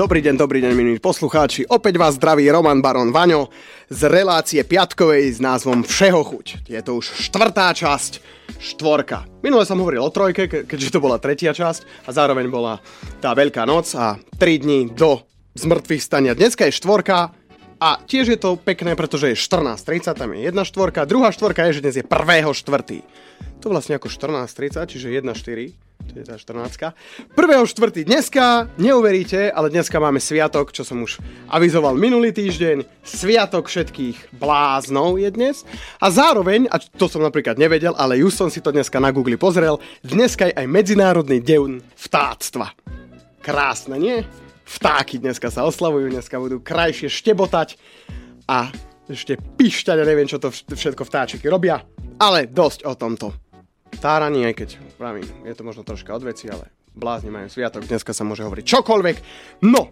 Dobrý deň, dobrý deň, milí poslucháči. Opäť vás zdraví Roman Baron Vaňo z relácie Piatkovej s názvom Všeho chuť. Je to už štvrtá časť, štvorka. Minule som hovoril o trojke, keďže to bola tretia časť a zároveň bola tá Veľká noc a 3 dní do zmrtvých stania. Dneska je štvorka a tiež je to pekné, pretože je 14.30, tam je jedna štvorka. Druhá štvorka je, že dnes je prvého štvrtý. To vlastne ako 14.30, čiže 1.4 tá 14. Prvého štvrtý dneska, neuveríte, ale dneska máme sviatok, čo som už avizoval minulý týždeň. Sviatok všetkých bláznov je dnes. A zároveň, a to som napríklad nevedel, ale už som si to dneska na Google pozrel, dneska je aj Medzinárodný deň vtáctva. Krásne, nie? Vtáky dneska sa oslavujú, dneska budú krajšie štebotať a ešte pišťať a neviem, čo to všetko vtáčiky robia. Ale dosť o tomto táraní, aj keď pravím, je to možno troška odveci, ale blázni majú sviatok, dneska sa môže hovoriť čokoľvek. No,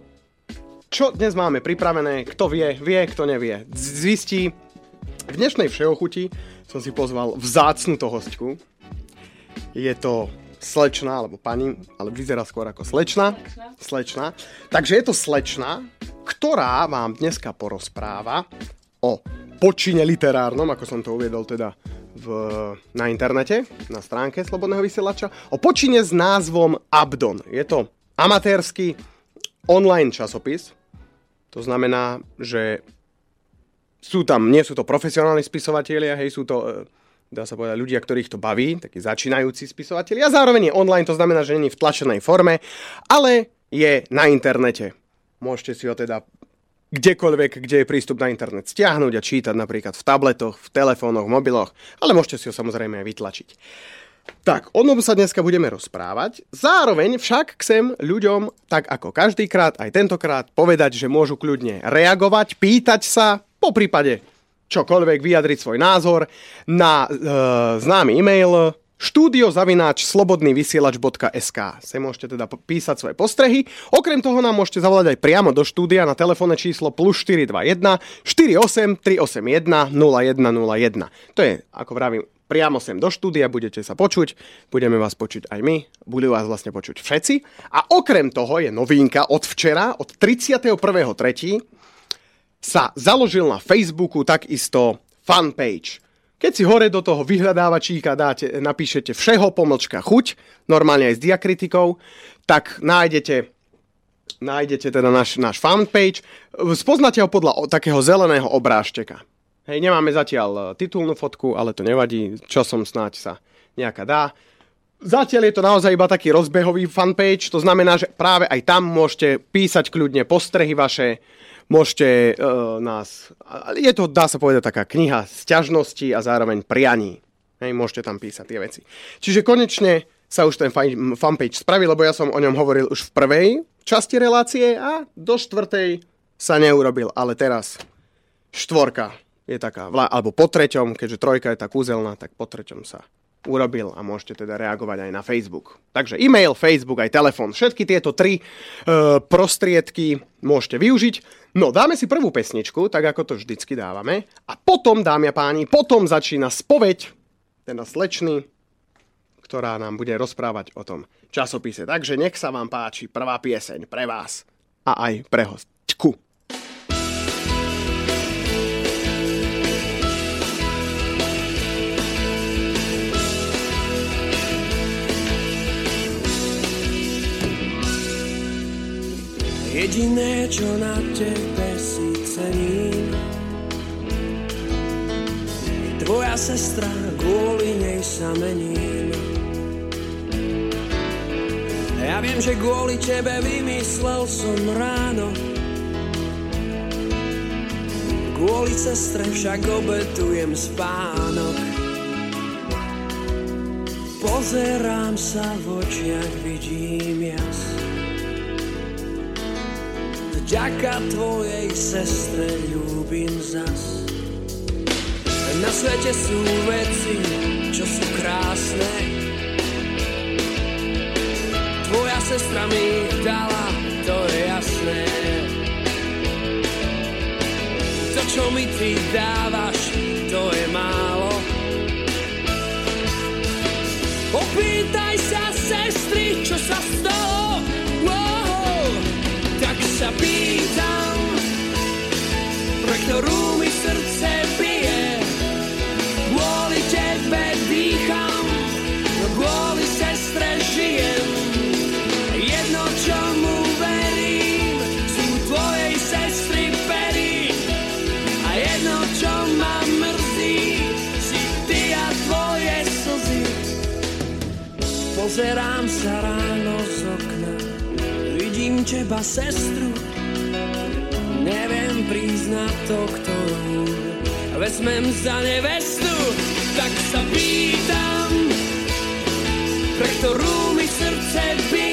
čo dnes máme pripravené, kto vie, vie, kto nevie. Zistí, v dnešnej všeochuti som si pozval vzácnu to hostku. Je to slečna, alebo pani, ale vyzerá skôr ako slečna. Slečna. Takže je to slečna, ktorá vám dneska porozpráva o počine literárnom, ako som to uviedol teda v, na internete, na stránke Slobodného vysielača, o počine s názvom Abdon. Je to amatérsky online časopis, to znamená, že sú tam, nie sú to profesionálni spisovatelia, hej, sú to, e, dá sa povedať, ľudia, ktorých to baví, takí začínajúci spisovatelia. A zároveň je online, to znamená, že není v tlačenej forme, ale je na internete. Môžete si ho teda kdekoľvek, kde je prístup na internet stiahnuť a čítať napríklad v tabletoch, v telefónoch, v mobiloch, ale môžete si ho samozrejme aj vytlačiť. Tak, o tom sa dneska budeme rozprávať. Zároveň však chcem ľuďom, tak ako každýkrát, aj tentokrát, povedať, že môžu kľudne reagovať, pýtať sa, po prípade čokoľvek, vyjadriť svoj názor na e, známy e-mail štúdiozavináč slobodnývysielač.sk Sem môžete teda písať svoje postrehy. Okrem toho nám môžete zavolať aj priamo do štúdia na telefónne číslo plus 421 48 381 0101. To je, ako vravím, priamo sem do štúdia, budete sa počuť, budeme vás počuť aj my, budú vás vlastne počuť všetci. A okrem toho je novinka od včera, od 31.3. sa založil na Facebooku takisto fanpage keď si hore do toho vyhľadávačíka dáte, napíšete všeho pomlčka chuť, normálne aj s diakritikou, tak nájdete nájdete teda náš, náš fanpage. Spoznáte ho podľa takého zeleného obrážteka. Hej, nemáme zatiaľ e, titulnú fotku, ale to nevadí, časom snáď sa nejaká dá. Zatiaľ je to naozaj iba taký rozbehový fanpage, to znamená, že práve aj tam môžete písať kľudne postrehy vaše, môžete uh, nás... Je to, dá sa povedať, taká kniha sťažnosti a zároveň prianí. Hej, môžete tam písať tie veci. Čiže konečne sa už ten fanpage spravil, lebo ja som o ňom hovoril už v prvej časti relácie a do štvrtej sa neurobil, ale teraz štvorka je taká, alebo po treťom, keďže trojka je tak úzelná, tak po treťom sa urobil a môžete teda reagovať aj na Facebook. Takže e-mail, Facebook, aj telefón. Všetky tieto tri e, prostriedky môžete využiť. No, dáme si prvú pesničku, tak ako to vždycky dávame. A potom, dámy a páni, potom začína spoveď, teda slečný, ktorá nám bude rozprávať o tom časopise. Takže nech sa vám páči prvá pieseň pre vás a aj pre hostku. Jediné, čo na tebe si cením Tvoja sestra, kvôli nej sa mením. Ja viem, že kvôli tebe vymyslel som ráno. Kvôli sestre však obetujem spánok. Pozerám sa v očiach, vidím jas Vďaka tvojej sestre ľúbim zas. Na svete sú veci, čo sú krásne. Tvoja sestra mi ich dala, to je jasné. To, čo mi ty dávaš, to je málo. Opýtaj sa sestry, čo sa stalo sa pýtam, pre ktorú mi srdce bije. Kvôli tebe dýcham, no kvôli sestre žijem. Jedno, čomu verím, sú tvojej sestry pery. A jedno, čo ma mrzí, si ty a tvoje slzy. Pozerám sa ráno z okna teba, sestru, neviem priznať to, ktorú vezmem za nevestu, tak sa pýtam, pre ktorú mi srdce bije,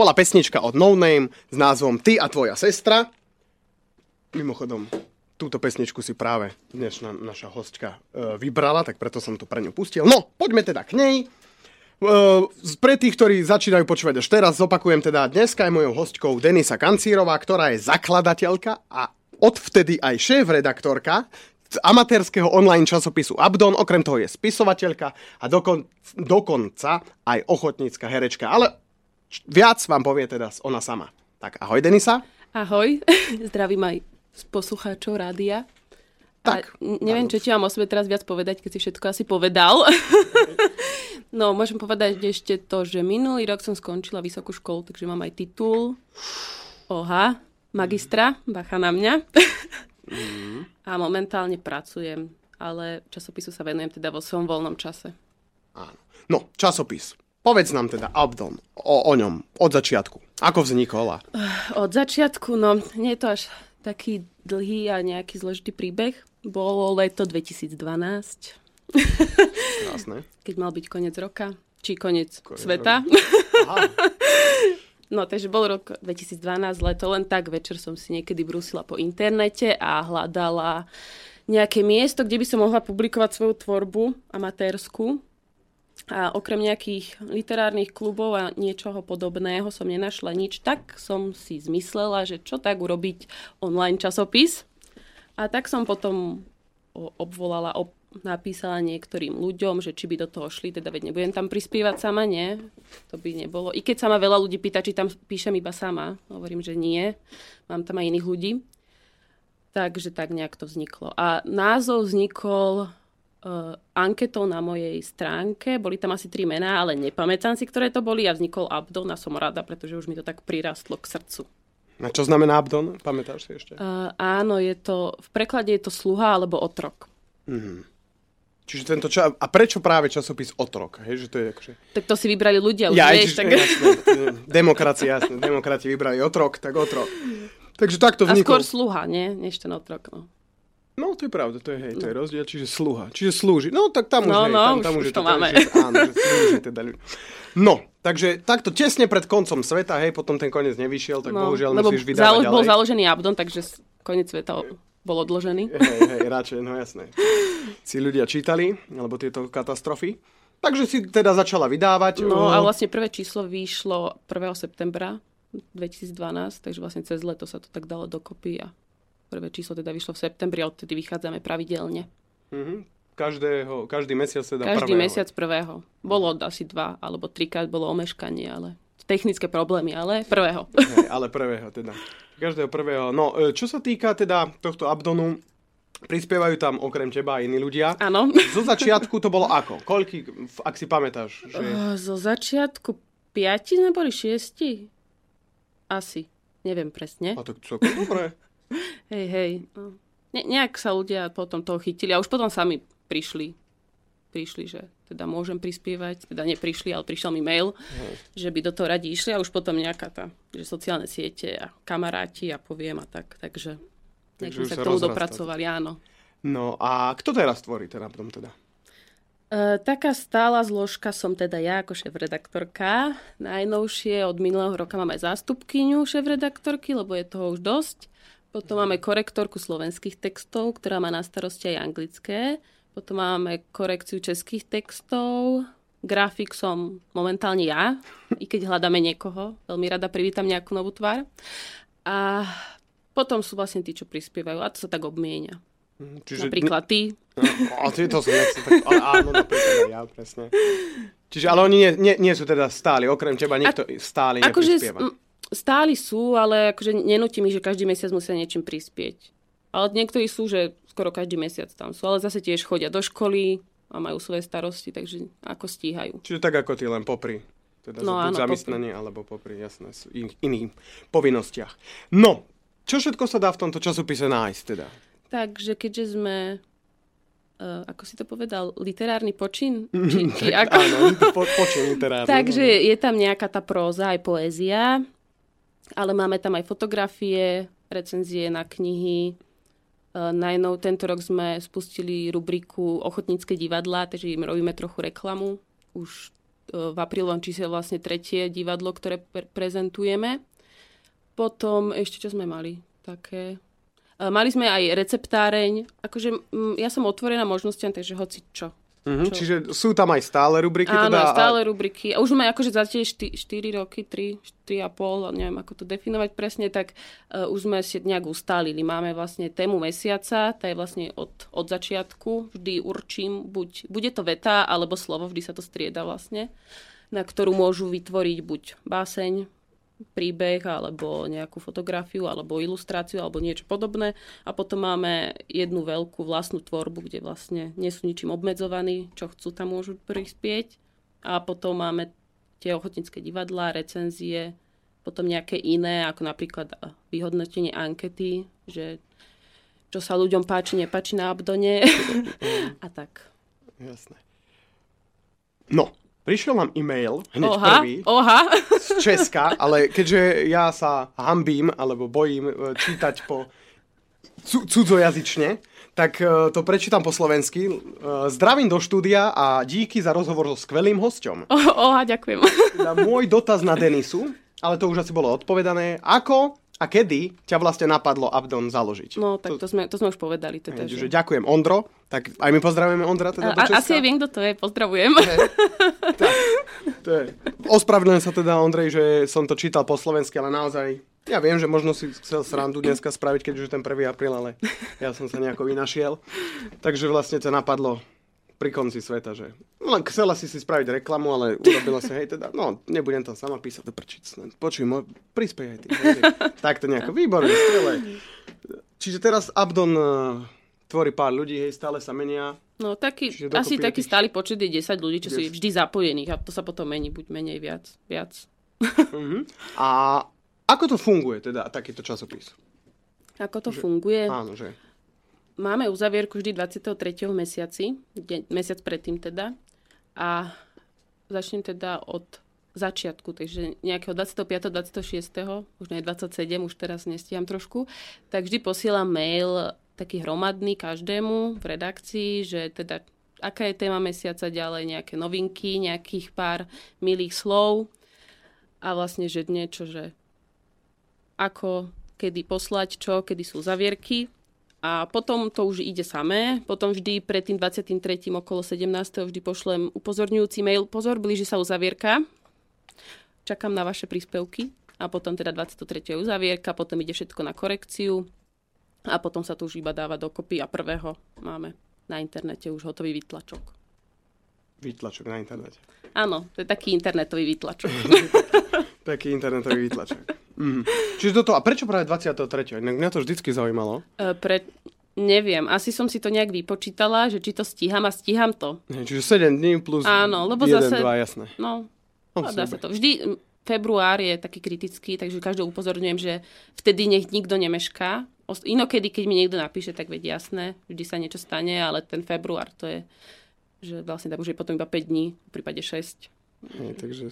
bola pesnička od No Name s názvom Ty a tvoja sestra. Mimochodom, túto pesničku si práve dnešná naša hostka e, vybrala, tak preto som to pre ňu pustil. No, poďme teda k nej. E, pre tých, ktorí začínajú počúvať až teraz, zopakujem teda, dneska je mojou hostkou Denisa Kancírová, ktorá je zakladateľka a odvtedy aj šéf-redaktorka z amatérskeho online časopisu Abdon, okrem toho je spisovateľka a dokon, dokonca aj ochotnícka herečka. Ale viac vám povie teda ona sama. Tak ahoj Denisa. Ahoj, zdravím aj poslucháčov rádia. Tak, A neviem, čo ti mám o sebe teraz viac povedať, keď si všetko asi povedal. no, môžem povedať ešte to, že minulý rok som skončila vysokú školu, takže mám aj titul OHA, magistra, bacha na mňa. A momentálne pracujem, ale časopisu sa venujem teda vo svojom voľnom čase. Áno. No, časopis. Povedz nám teda Abdon o, o ňom od začiatku. Ako vznikol. Od začiatku, no, nie je to až taký dlhý a nejaký zložitý príbeh. Bolo leto 2012. Krásne. keď mal byť koniec roka, či koniec sveta. Aha. No, takže bol rok 2012, leto, len tak večer som si niekedy brúsila po internete a hľadala nejaké miesto, kde by som mohla publikovať svoju tvorbu amatérsku. A okrem nejakých literárnych klubov a niečoho podobného som nenašla nič, tak som si zmyslela, že čo tak urobiť online časopis. A tak som potom obvolala, ob- napísala niektorým ľuďom, že či by do toho šli, teda veď nebudem tam prispievať sama, nie. To by nebolo. I keď sa ma veľa ľudí pýta, či tam píšem iba sama, hovorím, že nie. Mám tam aj iných ľudí. Takže tak nejak to vzniklo. A názov vznikol anketou na mojej stránke. Boli tam asi tri mená, ale nepamätám si, ktoré to boli a vznikol Abdon a som rada, pretože už mi to tak prirastlo k srdcu. A čo znamená Abdon? Pamätáš si ešte? Uh, áno, je to, v preklade je to sluha alebo otrok. Čiže tento ča- A prečo práve časopis Otrok? Hej, že to je akože... Tak to si vybrali ľudia, už Ja, vieš. čiže, Tak... jasné, demokracia, jasné. Demokrati vybrali Otrok, tak Otrok. Takže takto A vznikol. skôr sluha, nie? Než ten otrok, no. No, to je pravda, to je, hej, to je rozdiel, čiže sluha, čiže slúži. No, tak tam už, No, hej, no, tam, už- tam už je to máme. Že, áno, že slúži teda ľuďom. No, takže takto tesne pred koncom sveta, hej, potom ten koniec nevyšiel, tak no bohužiaľ lebo musíš vydávať zálo- ďalej. bol založený Abdon, takže koniec sveta bol odložený. Hej, hej, radšej, no jasné. Si ľudia čítali, alebo tieto katastrofy. Takže si teda začala vydávať. No a vlastne prvé číslo vyšlo 1. septembra 2012, takže vlastne cez leto sa to tak dalo dokopy a prvé číslo teda vyšlo v septembri odtedy vychádzame pravidelne. mhm. Každého, každý mesiac teda Každý prvého. mesiac prvého. Bolo asi dva alebo trikrát bolo omeškanie, ale technické problémy, ale prvého. Hej, ale prvého teda. Každého prvého. No, e, čo sa týka teda tohto Abdonu, prispievajú tam okrem teba iní ľudia. Áno. Zo začiatku to bolo ako? Koľky, ak si pamätáš? Že... Uh, Zo začiatku piati sme boli šiesti? Asi. Neviem presne. A tak celkom dobre. Hej, hej. No. ne, nejak sa ľudia potom toho chytili a už potom sami prišli. Prišli, že teda môžem prispievať, teda neprišli, ale prišiel mi mail, že by do toho radi išli a už potom nejaká tá, že sociálne siete a kamaráti a poviem a tak, takže, takže už sa k tomu dopracovali, áno. No a kto teraz tvorí ten Abdon teda? E, taká stála zložka som teda ja ako šéf-redaktorka. Najnovšie od minulého roka máme zástupkyňu šéf-redaktorky, lebo je toho už dosť. Potom máme korektorku slovenských textov, ktorá má na starosti aj anglické. Potom máme korekciu českých textov. Grafik som momentálne ja, i keď hľadáme niekoho. Veľmi rada privítam nejakú novú tvár. A potom sú vlastne tí, čo prispievajú. A to sa tak obmienia. Čiže Napríklad ty. No, a ty to som nechcel, tak, áno, napríklad ja, presne. Čiže, ale oni nie, nie, nie sú teda stáli, okrem teba nikto stály Akože neprispieva. m, stáli sú, ale akože nenúti mi, že každý mesiac musia niečím prispieť. Ale niektorí sú, že skoro každý mesiac tam sú, ale zase tiež chodia do školy a majú svoje starosti, takže ako stíhajú. Čiže tak ako ty, len popri. Teda No no, áno, zamestnaní, alebo popri, jasné, sú in, iných povinnostiach. No, čo všetko sa dá v tomto časopise nájsť teda? Takže keďže sme, uh, ako si to povedal, literárny počin? Či, či ako? Áno, po, počin literárny. Takže je tam nejaká tá próza, aj poézia, ale máme tam aj fotografie, recenzie na knihy. E, Najnov tento rok sme spustili rubriku Ochotnícke divadlá, takže im robíme trochu reklamu. Už e, v aprílovom čísle vlastne tretie divadlo, ktoré pre- prezentujeme. Potom ešte čo sme mali také... E, Mali sme aj receptáreň. Akože ja som otvorená možnostiam, takže hoci čo. Mhm, čo- čiže sú tam aj stále rubriky Áno, teda? a- stále rubriky. A už máme akože za tie 4, roky, 3, 4,5, neviem ako to definovať presne, tak uh, už sme si nejak ustálili. Máme vlastne tému mesiaca, tá je vlastne od, od začiatku. Vždy určím, buď bude to veta alebo slovo, vždy sa to strieda vlastne, na ktorú môžu vytvoriť buď báseň, príbeh, alebo nejakú fotografiu, alebo ilustráciu, alebo niečo podobné. A potom máme jednu veľkú vlastnú tvorbu, kde vlastne nie sú ničím obmedzovaní, čo chcú tam môžu prispieť. A potom máme tie ochotnícke divadlá, recenzie, potom nejaké iné, ako napríklad vyhodnotenie ankety, že čo sa ľuďom páči, nepáči na Abdone a tak. Jasné. No, prišiel nám e-mail, hneď Oha, prvý, oha. z Česka, ale keďže ja sa hambím, alebo bojím e, čítať po cu- cudzojazyčne, tak e, to prečítam po slovensky. E, Zdravím do štúdia a díky za rozhovor so skvelým hosťom. Oha, ďakujem. Teda môj dotaz na Denisu, ale to už asi bolo odpovedané. Ako a kedy ťa vlastne napadlo Abdon založiť? No, tak to sme, to sme už povedali. Teda, že že... ďakujem Ondro, tak aj my pozdravujeme Ondra teda A, asi aj viem, kto to je. Pozdravujem. To je. Ospravedlňujem sa teda, Ondrej, že som to čítal po slovensky, ale naozaj, ja viem, že možno si chcel srandu dneska spraviť, keď už je ten 1. apríl, ale ja som sa nejako vynašiel. Takže vlastne ťa napadlo pri konci sveta, že no, len chcela si si spraviť reklamu, ale urobila si, hej, teda, no, nebudem tam sama písať do prčic, len počuj, mo- prispej aj ty. Hej, tak to nejako, výborné, skvelé. Čiže teraz Abdon eh, tvorí pár ľudí, hej, stále sa menia. No taký, asi taký tých- stály počet je 10 ľudí, čo sú 10. vždy zapojených a to sa potom mení, buď menej, viac. viac. Mhm. A ako to funguje, teda, takýto časopis? Ako to funguje? Áno, že... Máme uzavierku vždy 23. v mesiaci, deň, mesiac predtým teda. A začnem teda od začiatku, takže nejakého 25. 26. už nie 27, už teraz nestíham trošku, tak vždy posielam mail taký hromadný každému v redakcii, že teda aká je téma mesiaca ďalej, nejaké novinky, nejakých pár milých slov a vlastne, že niečo, že ako, kedy poslať čo, kedy sú zavierky a potom to už ide samé. Potom vždy pred tým 23. okolo 17. vždy pošlem upozorňujúci mail. Pozor, blíži sa uzavierka. Čakám na vaše príspevky. A potom teda 23. je uzavierka, potom ide všetko na korekciu. A potom sa to už iba dáva dokopy a prvého máme na internete už hotový výtlačok. Výtlačok na internete. Áno, to je taký internetový výtlačok. Taký internetový výtlačok. Mhm. Čiže toto, a prečo práve 23. Inak mňa to vždycky zaujímalo. E, Pre, neviem, asi som si to nejak vypočítala, že či to stíham a stíham to. Hej, Čiže 7 dní plus Áno, lebo 1, zase- 2, jasné. No, No, dá sa to. Vždy február je taký kritický, takže každého upozorňujem, že vtedy nech nikto nemešká Inokedy, keď mi niekto napíše, tak veď jasné, vždy sa niečo stane, ale ten február to je, že vlastne tak už je potom iba 5 dní, v prípade 6. Hej, takže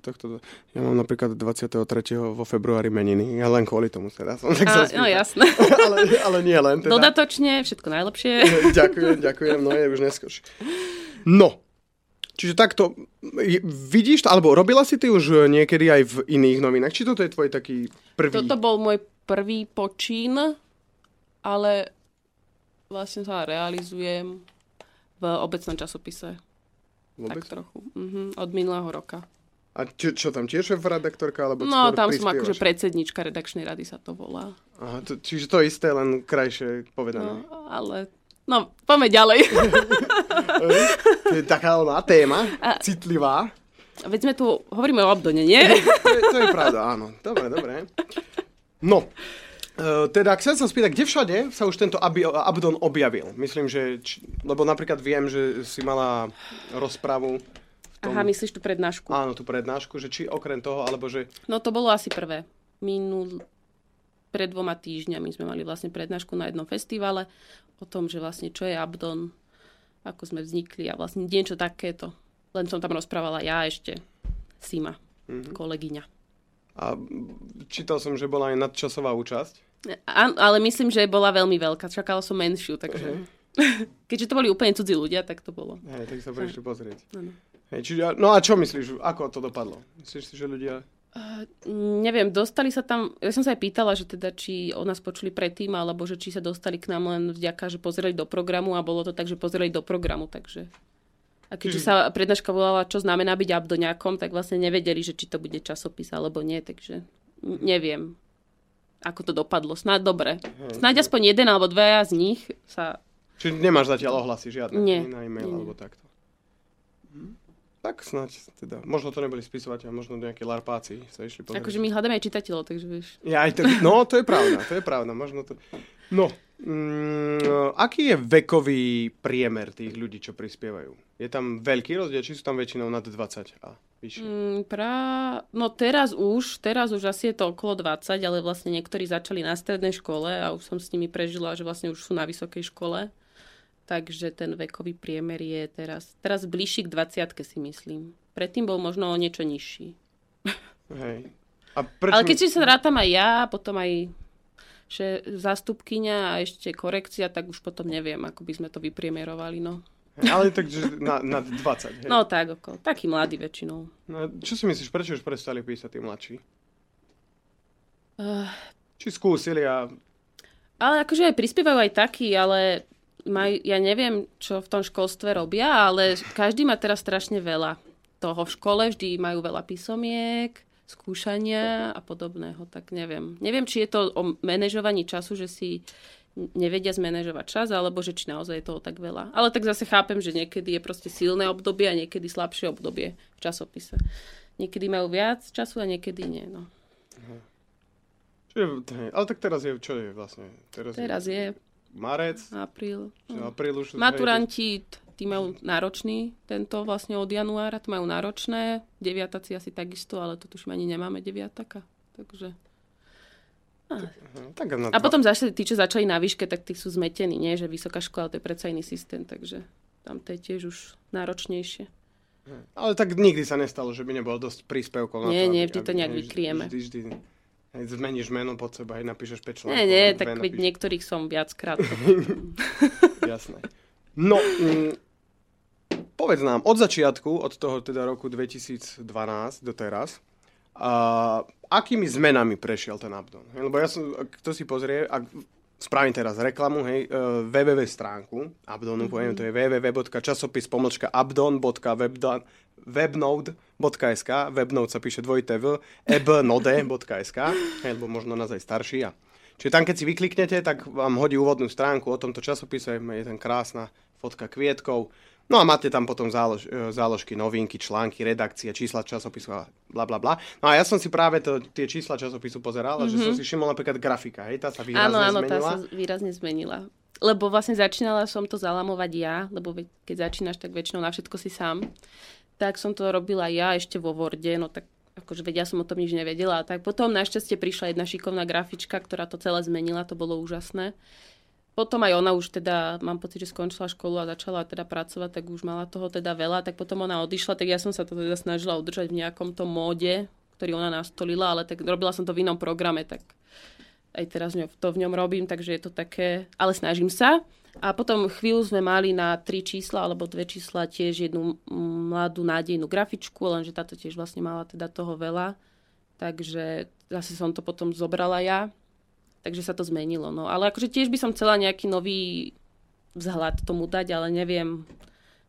tohto, ja mám napríklad 23. vo februári meniny, ja len kvôli tomu teda som tak A, no jasné. ale, ale nie len teda. Dodatočne, všetko najlepšie. ďakujem, ďakujem, no je už neskôr. No, čiže takto, vidíš alebo robila si ty už niekedy aj v iných novinách, či toto je tvoj taký prvý? Toto bol môj prvý počín, ale vlastne sa realizujem v obecnom časopise. Vôbec? Tak trochu. Mhm, od minulého roka. A čo, čo tam, tiež šéf-redaktorka? Alebo No, tam som akože prispievaš? predsednička redakčnej rady sa to volá. Aha, to, čiže to isté, len krajšie povedané. No, ale... No, poďme ďalej. To je taká ona téma, A- citlivá. Veď sme tu, hovoríme o Abdone, nie? To je, to je pravda, áno. Dobre, dobre. No, e, teda chcem sa spýtať, kde všade sa už tento Abdon objavil? Myslím, že, či, lebo napríklad viem, že si mala rozpravu tom, Aha, myslíš tú prednášku? áno, tú prednášku, že či okrem toho, alebo že No to bolo asi prvé. Minul... Pred dvoma týždňami sme mali vlastne prednášku na jednom festivale o tom, že vlastne čo je Abdon, ako sme vznikli a vlastne niečo takéto. Len som tam rozprávala ja ešte, Sima, Mhm. kolegyňa. a čítal som, že bola aj nadčasová účasť. Áno, ale myslím, že bola veľmi veľká. Čakala som menšiu, takže... Keďže to boli úplne cudzí ľudia, tak to bolo. Hej, tak sa prišli pozrieť. Áno. Hej, čiže, no a čo myslíš, ako to dopadlo? Myslíš si, že ľudia... Uh, neviem, dostali sa tam, ja som sa aj pýtala, že teda či o nás počuli predtým, alebo že či sa dostali k nám len vďaka, že pozreli do programu a bolo to tak, že pozreli do programu, takže... A keďže sa prednáška volala, čo znamená byť abdoňákom, tak vlastne nevedeli, že či to bude časopis alebo nie, takže neviem, ako to dopadlo. Snáď dobre. Snáď aspoň jeden alebo dvaja z nich sa... Čiže nemáš zatiaľ ohlasy žiadne? Nie. Na e-mail Nie, nie. alebo takto. Hm. Tak snáď, teda, možno to neboli spisovateľ, možno nejakí larpáci sa išli pozrieť. Akože my hľadáme aj čitateľov, takže vieš. Ja aj tak, no, to je pravda, to je pravda, možno to... No, mm, aký je vekový priemer tých ľudí, čo prispievajú? Je tam veľký rozdiel, či sú tam väčšinou nad 20 a vyššie? Mm, pra... No teraz už, teraz už asi je to okolo 20, ale vlastne niektorí začali na strednej škole a už som s nimi prežila, že vlastne už sú na vysokej škole. Takže ten vekový priemer je teraz, teraz bližší k 20 si myslím. Predtým bol možno o niečo nižší. Hej. A prečo... Ale keď si sa rátam aj ja, potom aj že zástupkyňa a ešte korekcia, tak už potom neviem, ako by sme to vypriemerovali. No, Ale takže na, nad 20, hej. no tak, okolo. Taký mladý väčšinou. No, čo si myslíš, prečo už prestali písať tí mladší? Uh, Či skúsili a... Ale akože aj prispievajú aj takí, ale maj, ja neviem, čo v tom školstve robia, ale každý má teraz strašne veľa toho v škole, vždy majú veľa písomiek, skúšania a podobného, tak neviem. Neviem, či je to o manažovaní času, že si nevedia zmanéžovať čas, alebo že či naozaj je toho tak veľa. Ale tak zase chápem, že niekedy je proste silné obdobie a niekedy slabšie obdobie v časopise. Niekedy majú viac času a niekedy nie. No. Čiže, ale tak teraz je, čo je vlastne? Teraz, Teraz je marec, apríl. apríl už... Maturanti, tí majú náročný tento vlastne od januára, to majú náročné. Deviataci asi takisto, ale to tuším ani nemáme deviataka. Takže... Hej, tak na A potom zase tí, čo začali na výške, tak tí sú zmetení, nie? Že vysoká škola, to je predsa iný systém, takže tam to je tiež už náročnejšie. Ale tak nikdy sa nestalo, že by nebolo dosť príspevkov na Nie, to, nie, aby- vždy to aby- nejak hej, vykryjeme. Vždy, vždy, hej, zmeníš meno pod seba, hej, napíšeš 5 článkov. Nie, nie, tak veď napíšeš. niektorých som viackrát. Jasné. No, mm, povedz nám, od začiatku, od toho teda roku 2012 do teraz, a, akými zmenami prešiel ten Abdon? Hej, Lebo ja som, kto si pozrie, ak spravím teraz reklamu, hej, uh, www stránku Abdonu, mm-hmm. poviem, to je www.časopis abdon.webnode.sk webnode sa píše dvojité v ebnode.sk hej, lebo možno nás aj starší a Čiže tam, keď si vykliknete, tak vám hodí úvodnú stránku o tomto časopise, je tam krásna fotka kvietkov. No a máte tam potom zálož, e, záložky, novinky, články, redakcie, čísla časopisu a bla bla bla. No a ja som si práve to, tie čísla časopisu pozeral, mm-hmm. že som si všimol napríklad grafika, hej, tá sa výrazne Áno, áno, tá zmenila. sa výrazne zmenila. Lebo vlastne začínala som to zalamovať ja, lebo keď začínaš, tak väčšinou na všetko si sám. Tak som to robila ja ešte vo Worde, no tak akože vedia, som o tom nič nevedela. Tak potom našťastie prišla jedna šikovná grafička, ktorá to celé zmenila, to bolo úžasné. Potom aj ona už teda, mám pocit, že skončila školu a začala teda pracovať, tak už mala toho teda veľa, tak potom ona odišla, tak ja som sa to teda snažila udržať v nejakom tom móde, ktorý ona nastolila, ale tak robila som to v inom programe, tak aj teraz to v ňom robím, takže je to také, ale snažím sa. A potom chvíľu sme mali na tri čísla alebo dve čísla tiež jednu mladú nádejnú grafičku, lenže táto tiež vlastne mala teda toho veľa. Takže zase som to potom zobrala ja. Takže sa to zmenilo. No. Ale akože tiež by som chcela nejaký nový vzhľad tomu dať, ale neviem,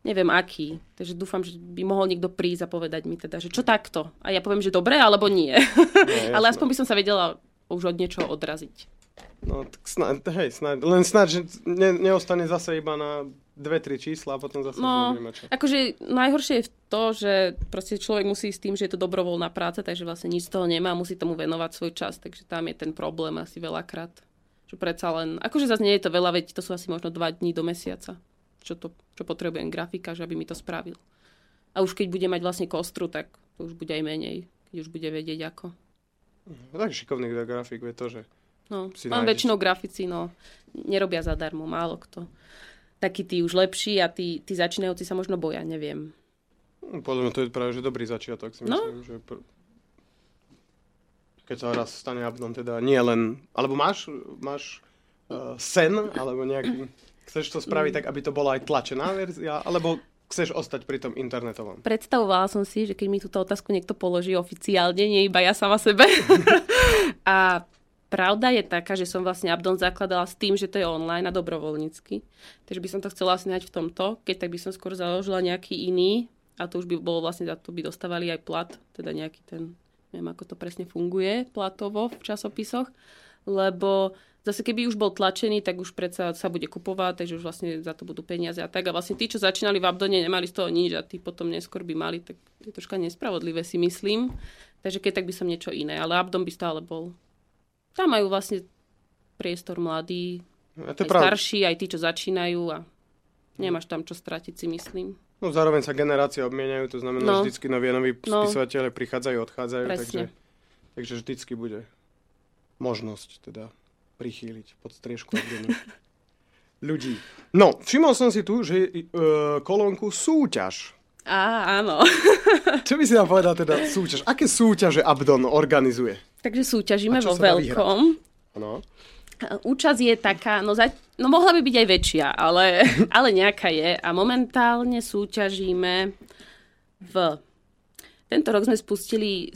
neviem aký. Takže dúfam, že by mohol niekto prísť a povedať mi teda, že čo takto. A ja poviem, že dobre, alebo nie. No, ale aspoň by som sa vedela už od niečoho odraziť. No, tak snáď, hej, snáď, len snáď, že ne, neostane zase iba na dve, tri čísla a potom zase no, čo. akože najhoršie je to, že proste človek musí s tým, že je to dobrovoľná práca, takže vlastne nič z toho nemá, musí tomu venovať svoj čas, takže tam je ten problém asi veľakrát. Čo predsa len, akože zase nie je to veľa, veď to sú asi možno dva dní do mesiaca, čo, to, čo potrebujem grafika, že aby mi to spravil. A už keď bude mať vlastne kostru, tak to už bude aj menej, keď už bude vedieť ako. No, tak šikovný grafik vie to, že No, mám väčšinou grafici, no, nerobia zadarmo, málo kto. Takí tí už lepší a tí, tí začínajúci sa možno boja, neviem. No, podľa mňa to je práve že dobrý začiatok, si no. myslím, že pr- keď sa raz stane abdom, teda nie len, alebo máš, máš uh, sen, alebo nejaký, chceš to spraviť tak, aby to bola aj tlačená verzia, alebo chceš ostať pri tom internetovom? Predstavovala som si, že keď mi túto otázku niekto položí oficiálne, nie iba ja sama sebe. a Pravda je taká, že som vlastne Abdon zakladala s tým, že to je online a dobrovoľnícky. Takže by som to chcela asi v tomto, keď tak by som skôr založila nejaký iný a to už by bolo vlastne za to by dostávali aj plat, teda nejaký ten, neviem ako to presne funguje platovo v časopisoch, lebo zase keby už bol tlačený, tak už predsa sa bude kupovať, takže už vlastne za to budú peniaze a tak. A vlastne tí, čo začínali v Abdone, nemali z toho nič a tí potom neskôr by mali, tak je troška nespravodlivé si myslím. Takže keď tak by som niečo iné, ale Abdon by stále bol tam majú vlastne priestor mladí, a to aj prav... starší, aj tí, čo začínajú a nemáš tam čo stratiť, si myslím. No zároveň sa generácie obmieniajú, to znamená, no. že vždycky noví noví no. spisovateľe prichádzajú, odchádzajú, takže, takže vždycky bude možnosť teda prichýliť pod striežku ľudí. No, všimol som si tu, že uh, kolónku súťaž. Á, áno. Čo by si nám povedal teda súťaž? Aké súťaže Abdon organizuje? Takže súťažíme vo veľkom. Ano. Účasť je taká, no, za, no mohla by byť aj väčšia, ale, ale nejaká je. A momentálne súťažíme v... Tento rok sme spustili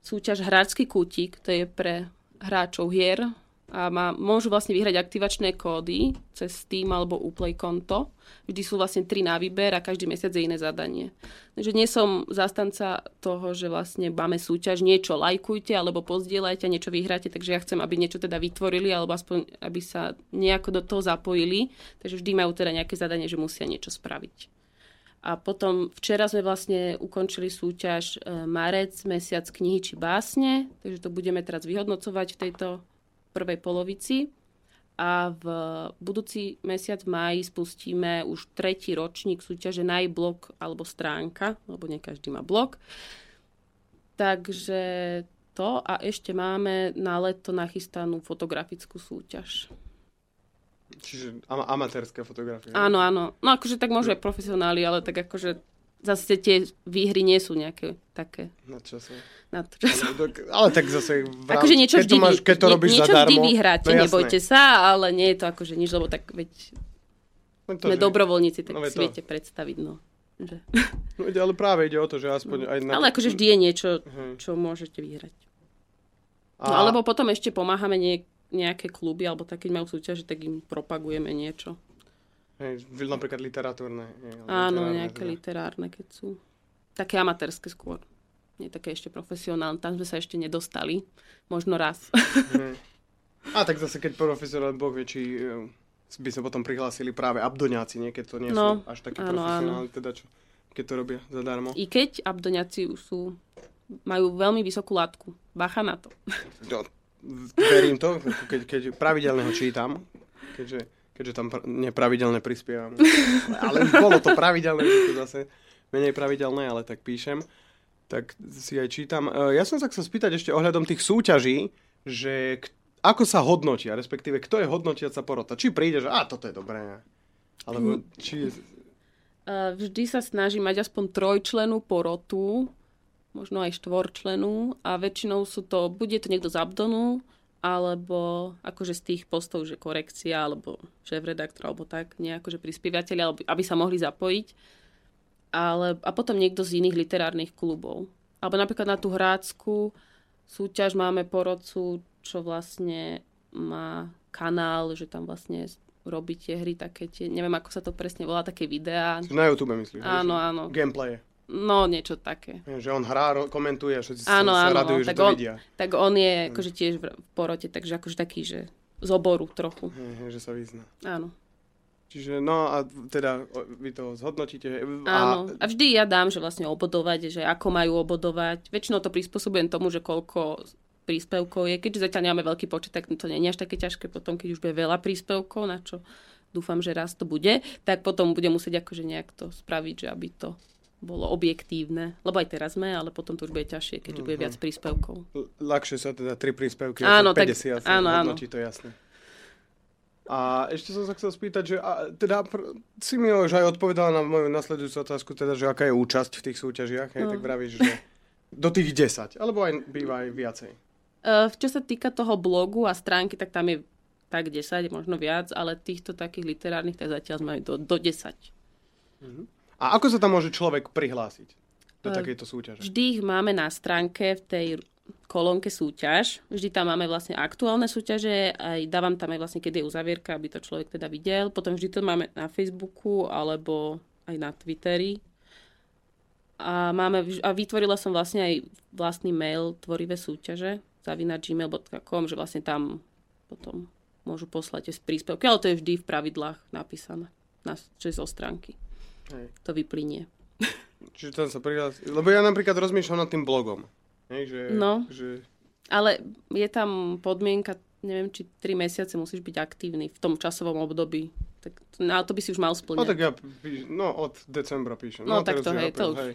súťaž Hráčsky kútik, to je pre hráčov hier, a má, môžu vlastne vyhrať aktivačné kódy cez Steam alebo Uplay konto. Vždy sú vlastne tri na výber a každý mesiac je iné zadanie. Takže nie som zastanca toho, že vlastne máme súťaž, niečo lajkujte alebo pozdieľajte a niečo vyhráte, takže ja chcem, aby niečo teda vytvorili alebo aspoň, aby sa nejako do toho zapojili. Takže vždy majú teda nejaké zadanie, že musia niečo spraviť. A potom včera sme vlastne ukončili súťaž e, Marec, mesiac knihy či básne, takže to budeme teraz vyhodnocovať v tejto prvej polovici a v budúci mesiac v máji spustíme už tretí ročník súťaže najblog alebo stránka, lebo nie každý má blog. Takže to a ešte máme na leto nachystanú fotografickú súťaž. Čiže am- amatérske fotografie. Áno, áno. No akože tak môžu aj profesionáli, ale tak akože zase tie výhry nie sú nejaké také. Na čase. Na to. Ale, ale tak zase... Vrám, akože niečo keď vždy, to máš, keď to robíš niečo zadarmo, vždy vyhráte, no, nebojte sa, ale nie je to akože nič, lebo tak veď no to, sme že... dobrovoľníci, tak no, si to. viete predstaviť, no. Že... No ale práve ide o to, že aspoň no. aj na... Ale akože vždy je niečo, čo môžete vyhrať. A... No alebo potom ešte pomáhame nie, nejaké kluby, alebo tak, keď majú súťaže, tak im propagujeme niečo. Hej, napríklad literatúrne. Áno, literárne, nejaké teda. literárne, keď sú. Také amatérske skôr. Nie také ešte profesionálne. Tam sme sa ešte nedostali. Možno raz. Mm. A tak zase, keď profesionálne Boh vie, či eh, by sa potom prihlásili práve abdoňáci, nie? Keď to nie no, sú až takí áno, profesionáli, áno. teda čo, keď to robia zadarmo. I keď abdoňáci sú, majú veľmi vysokú látku. Bacha na to. No, verím to, keď, keď pravidelne ho čítam, keďže keďže tam pr- nepravidelne prispievam. ale bolo to pravidelné, to zase menej pravidelné, ale tak píšem. tak si aj čítam. E, Ja som sa chcel spýtať ešte ohľadom tých súťaží, že k- ako sa hodnotia, respektíve kto je hodnotiaca porota. Či príde, že a toto je dobré. Alebo či... Uh, Vždy sa snaží mať aspoň trojčlenú porotu, možno aj štvorčlenú a väčšinou sú to, bude to niekto z Abdonu, alebo akože z tých postov, že korekcia, alebo šéf-redaktor, alebo tak, nejako, že prispievateľi, alebo aby sa mohli zapojiť. Ale, a potom niekto z iných literárnych klubov. Alebo napríklad na tú hráckú súťaž máme porodcu, čo vlastne má kanál, že tam vlastne robí tie hry také tie, neviem ako sa to presne volá, také videá. Na YouTube myslíš? Áno, áno. Gameplay. No, niečo také. Že on hrá, komentuje všetci Áno, sa, áno, radujú, že tak to on, vidia. tak on je akože tiež v porote, takže akože taký, že z oboru trochu. Hej, že sa vyzná. Áno. Čiže no a teda vy to zhodnotíte. A, Áno. A vždy ja dám, že vlastne obodovať, že ako majú obodovať. Väčšinou to prispôsobujem tomu, že koľko príspevkov je. Keďže zatiaľ nemáme veľký počet, tak to nie je až také ťažké potom, keď už bude veľa príspevkov, na čo dúfam, že raz to bude, tak potom budem musieť akože nejak to spraviť, že aby to bolo objektívne. Lebo aj teraz sme, ale potom to už bude ťažšie, keď už bude viac príspevkov. L- ľahšie sa teda tri príspevky, Áno, ako tak- 50 sa áno, áno. hodnotí, to je jasné. A ešte som sa chcel spýtať, že a, teda pr- si mi už aj odpovedala na moju nasledujúcu otázku, teda, že aká je účasť v tých súťažiach, hej, No. tak vravíš, že do tých 10, alebo aj býva aj viacej. Uh, čo sa týka toho blogu a stránky, tak tam je tak 10, možno viac, ale týchto takých literárnych, tak zatiaľ sme aj do, do 10. A ako sa tam môže človek prihlásiť do Eh, takejto súťaže? Vždy ich máme na stránke v tej kolónke súťaž. Vždy tam máme vlastne aktuálne súťaže, aj dávam tam aj vlastne, kedy je uzavierka, aby to človek teda videl. Potom vždy to máme na Facebooku alebo aj na Twitteri. A, máme, a vytvorila som vlastne aj vlastný mail tvorivé súťaže zavinač gmail.com, že vlastne tam potom môžu poslať tie príspevky, ale to je vždy v pravidlách napísané, na, čo je zo stránky. Hej. To vyplynie. Čiže tam sa prihlási. Lebo ja napríklad rozmýšľam nad tým blogom. Hej, že, No. že Ale je tam podmienka, neviem, či 3 mesiace musíš byť aktívny v tom časovom období. Tak no, to by si už mal No splňať. tak ja píš, no od decembra píšem. No, tak teraz to je hej, apríl, to už. Hej.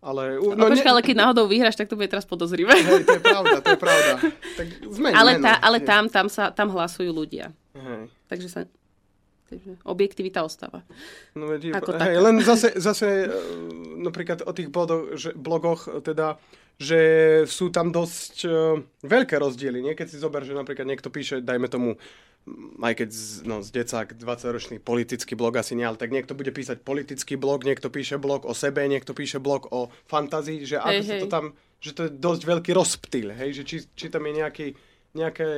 Ale, u, no, počkaj, ale keď náhodou vyhráš, tak to bude teraz podozrivé. Hej, to je pravda, to je pravda. Tak zmeň ale meno. tá, ale Hej. tam, tam, sa, tam hlasujú ľudia. Hej. Takže sa... Takže objektivita ostáva. No, veď, Ako hej, len zase, zase e, napríklad o tých blogoch, že, blogoch teda, že sú tam dosť uh, veľké rozdiely. Nie? Keď si zober, že napríklad niekto píše, dajme tomu, aj keď z, no, z decák 20-ročný politický blog asi nie, ale tak niekto bude písať politický blog, niekto píše blog o sebe, niekto píše blog o fantázii, že ako Hej, sa to tam, že to je dosť veľký rozptýl, hej, že či, či tam je nejaký, nejaké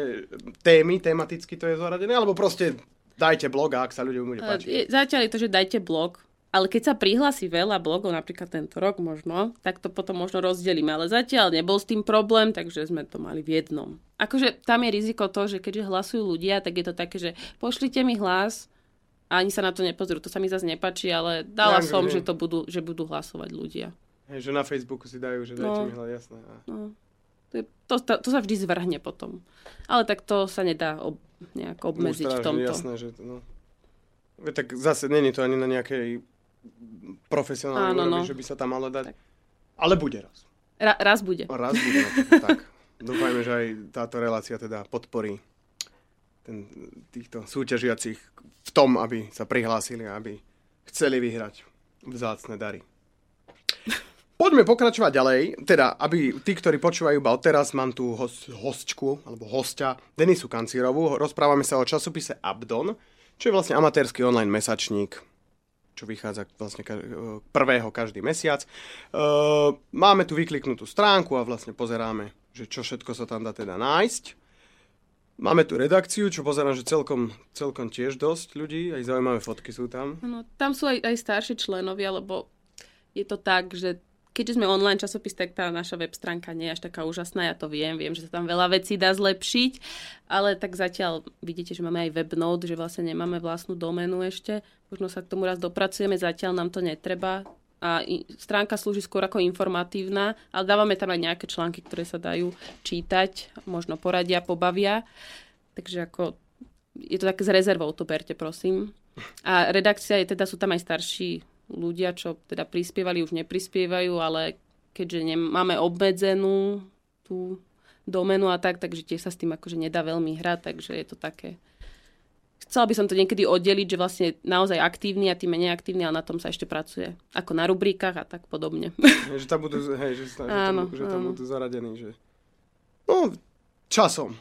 témy, tematicky to je zoradené, alebo proste dajte blog ak sa ľuďom bude páčiť. Je- Zatiaľ je to, že dajte blog, ale keď sa prihlási veľa blogov, napríklad tento rok možno, tak to potom možno rozdelíme. Ale zatiaľ nebol s tým problém, takže sme to mali v jednom. Akože tam je riziko to, že keďže hlasujú ľudia, tak je to také, že pošlite mi hlas a ani sa na to nepozrú. To sa mi zase nepačí, ale dala Tak, som, že- že, to budú, že budú hlasovať ľudia. Hej, že na Facebooku si dajú, že dajte No. mi hľad, jasné. No, to, to, to, sa vždy zvrhne potom. Ale tak to sa nedá ob, nejak obmedziť v tomto. Jasné, že to, no. Tak zase není to ani na nejakej profesionálnej Áno, úrovni, no. že by sa tam malo dať. Tak. Ale bude raz. Ra, raz bude. Raz bude. No, tak. Dúfajme, že aj táto relácia teda podporí ten, týchto súťažiacich v tom, aby sa prihlásili a aby chceli vyhrať vzácne dary. Poďme pokračovať ďalej. Teda, aby tí, ktorí počúvajú iba odteraz, mám tu host, hostčku, alebo hostia, Denisu Kancírovú. Rozprávame sa o časopise Abdon, čo je vlastne amatérsky online mesačník, čo vychádza vlastne prvého každý mesiac. Máme tu vykliknutú stránku a vlastne pozeráme, že čo všetko sa tam dá teda nájsť. Máme tu redakciu, čo pozerám, že celkom, celkom tiež dosť ľudí, aj zaujímavé fotky sú tam. No, tam sú aj, aj starší členovia, lebo je to tak, že keďže sme online časopis, tak tá naša web stránka nie je až taká úžasná, ja to viem, viem, že sa tam veľa vecí dá zlepšiť, ale tak zatiaľ vidíte, že máme aj webnode, že vlastne nemáme vlastnú doménu ešte, možno sa k tomu raz dopracujeme, zatiaľ nám to netreba. A stránka slúži skôr ako informatívna, ale dávame tam aj nejaké články, ktoré sa dajú čítať, možno poradia, pobavia, takže ako je to také s rezervou, to berte, prosím. A redakcia je teda, sú tam aj starší ľudia, čo teda prispievali, už neprispievajú, ale keďže máme obmedzenú tú domenu a tak, takže tiež sa s tým akože nedá veľmi hrať, takže je to také... Chcela by som to niekedy oddeliť, že vlastne naozaj aktívny a tým menej aktívny, ale na tom sa ešte pracuje. Ako na rubrikách a tak podobne. Hej, že tam budú, hej, že, sa- že, Áno, tam, že tam áno. budú zaradení, že... No, časom.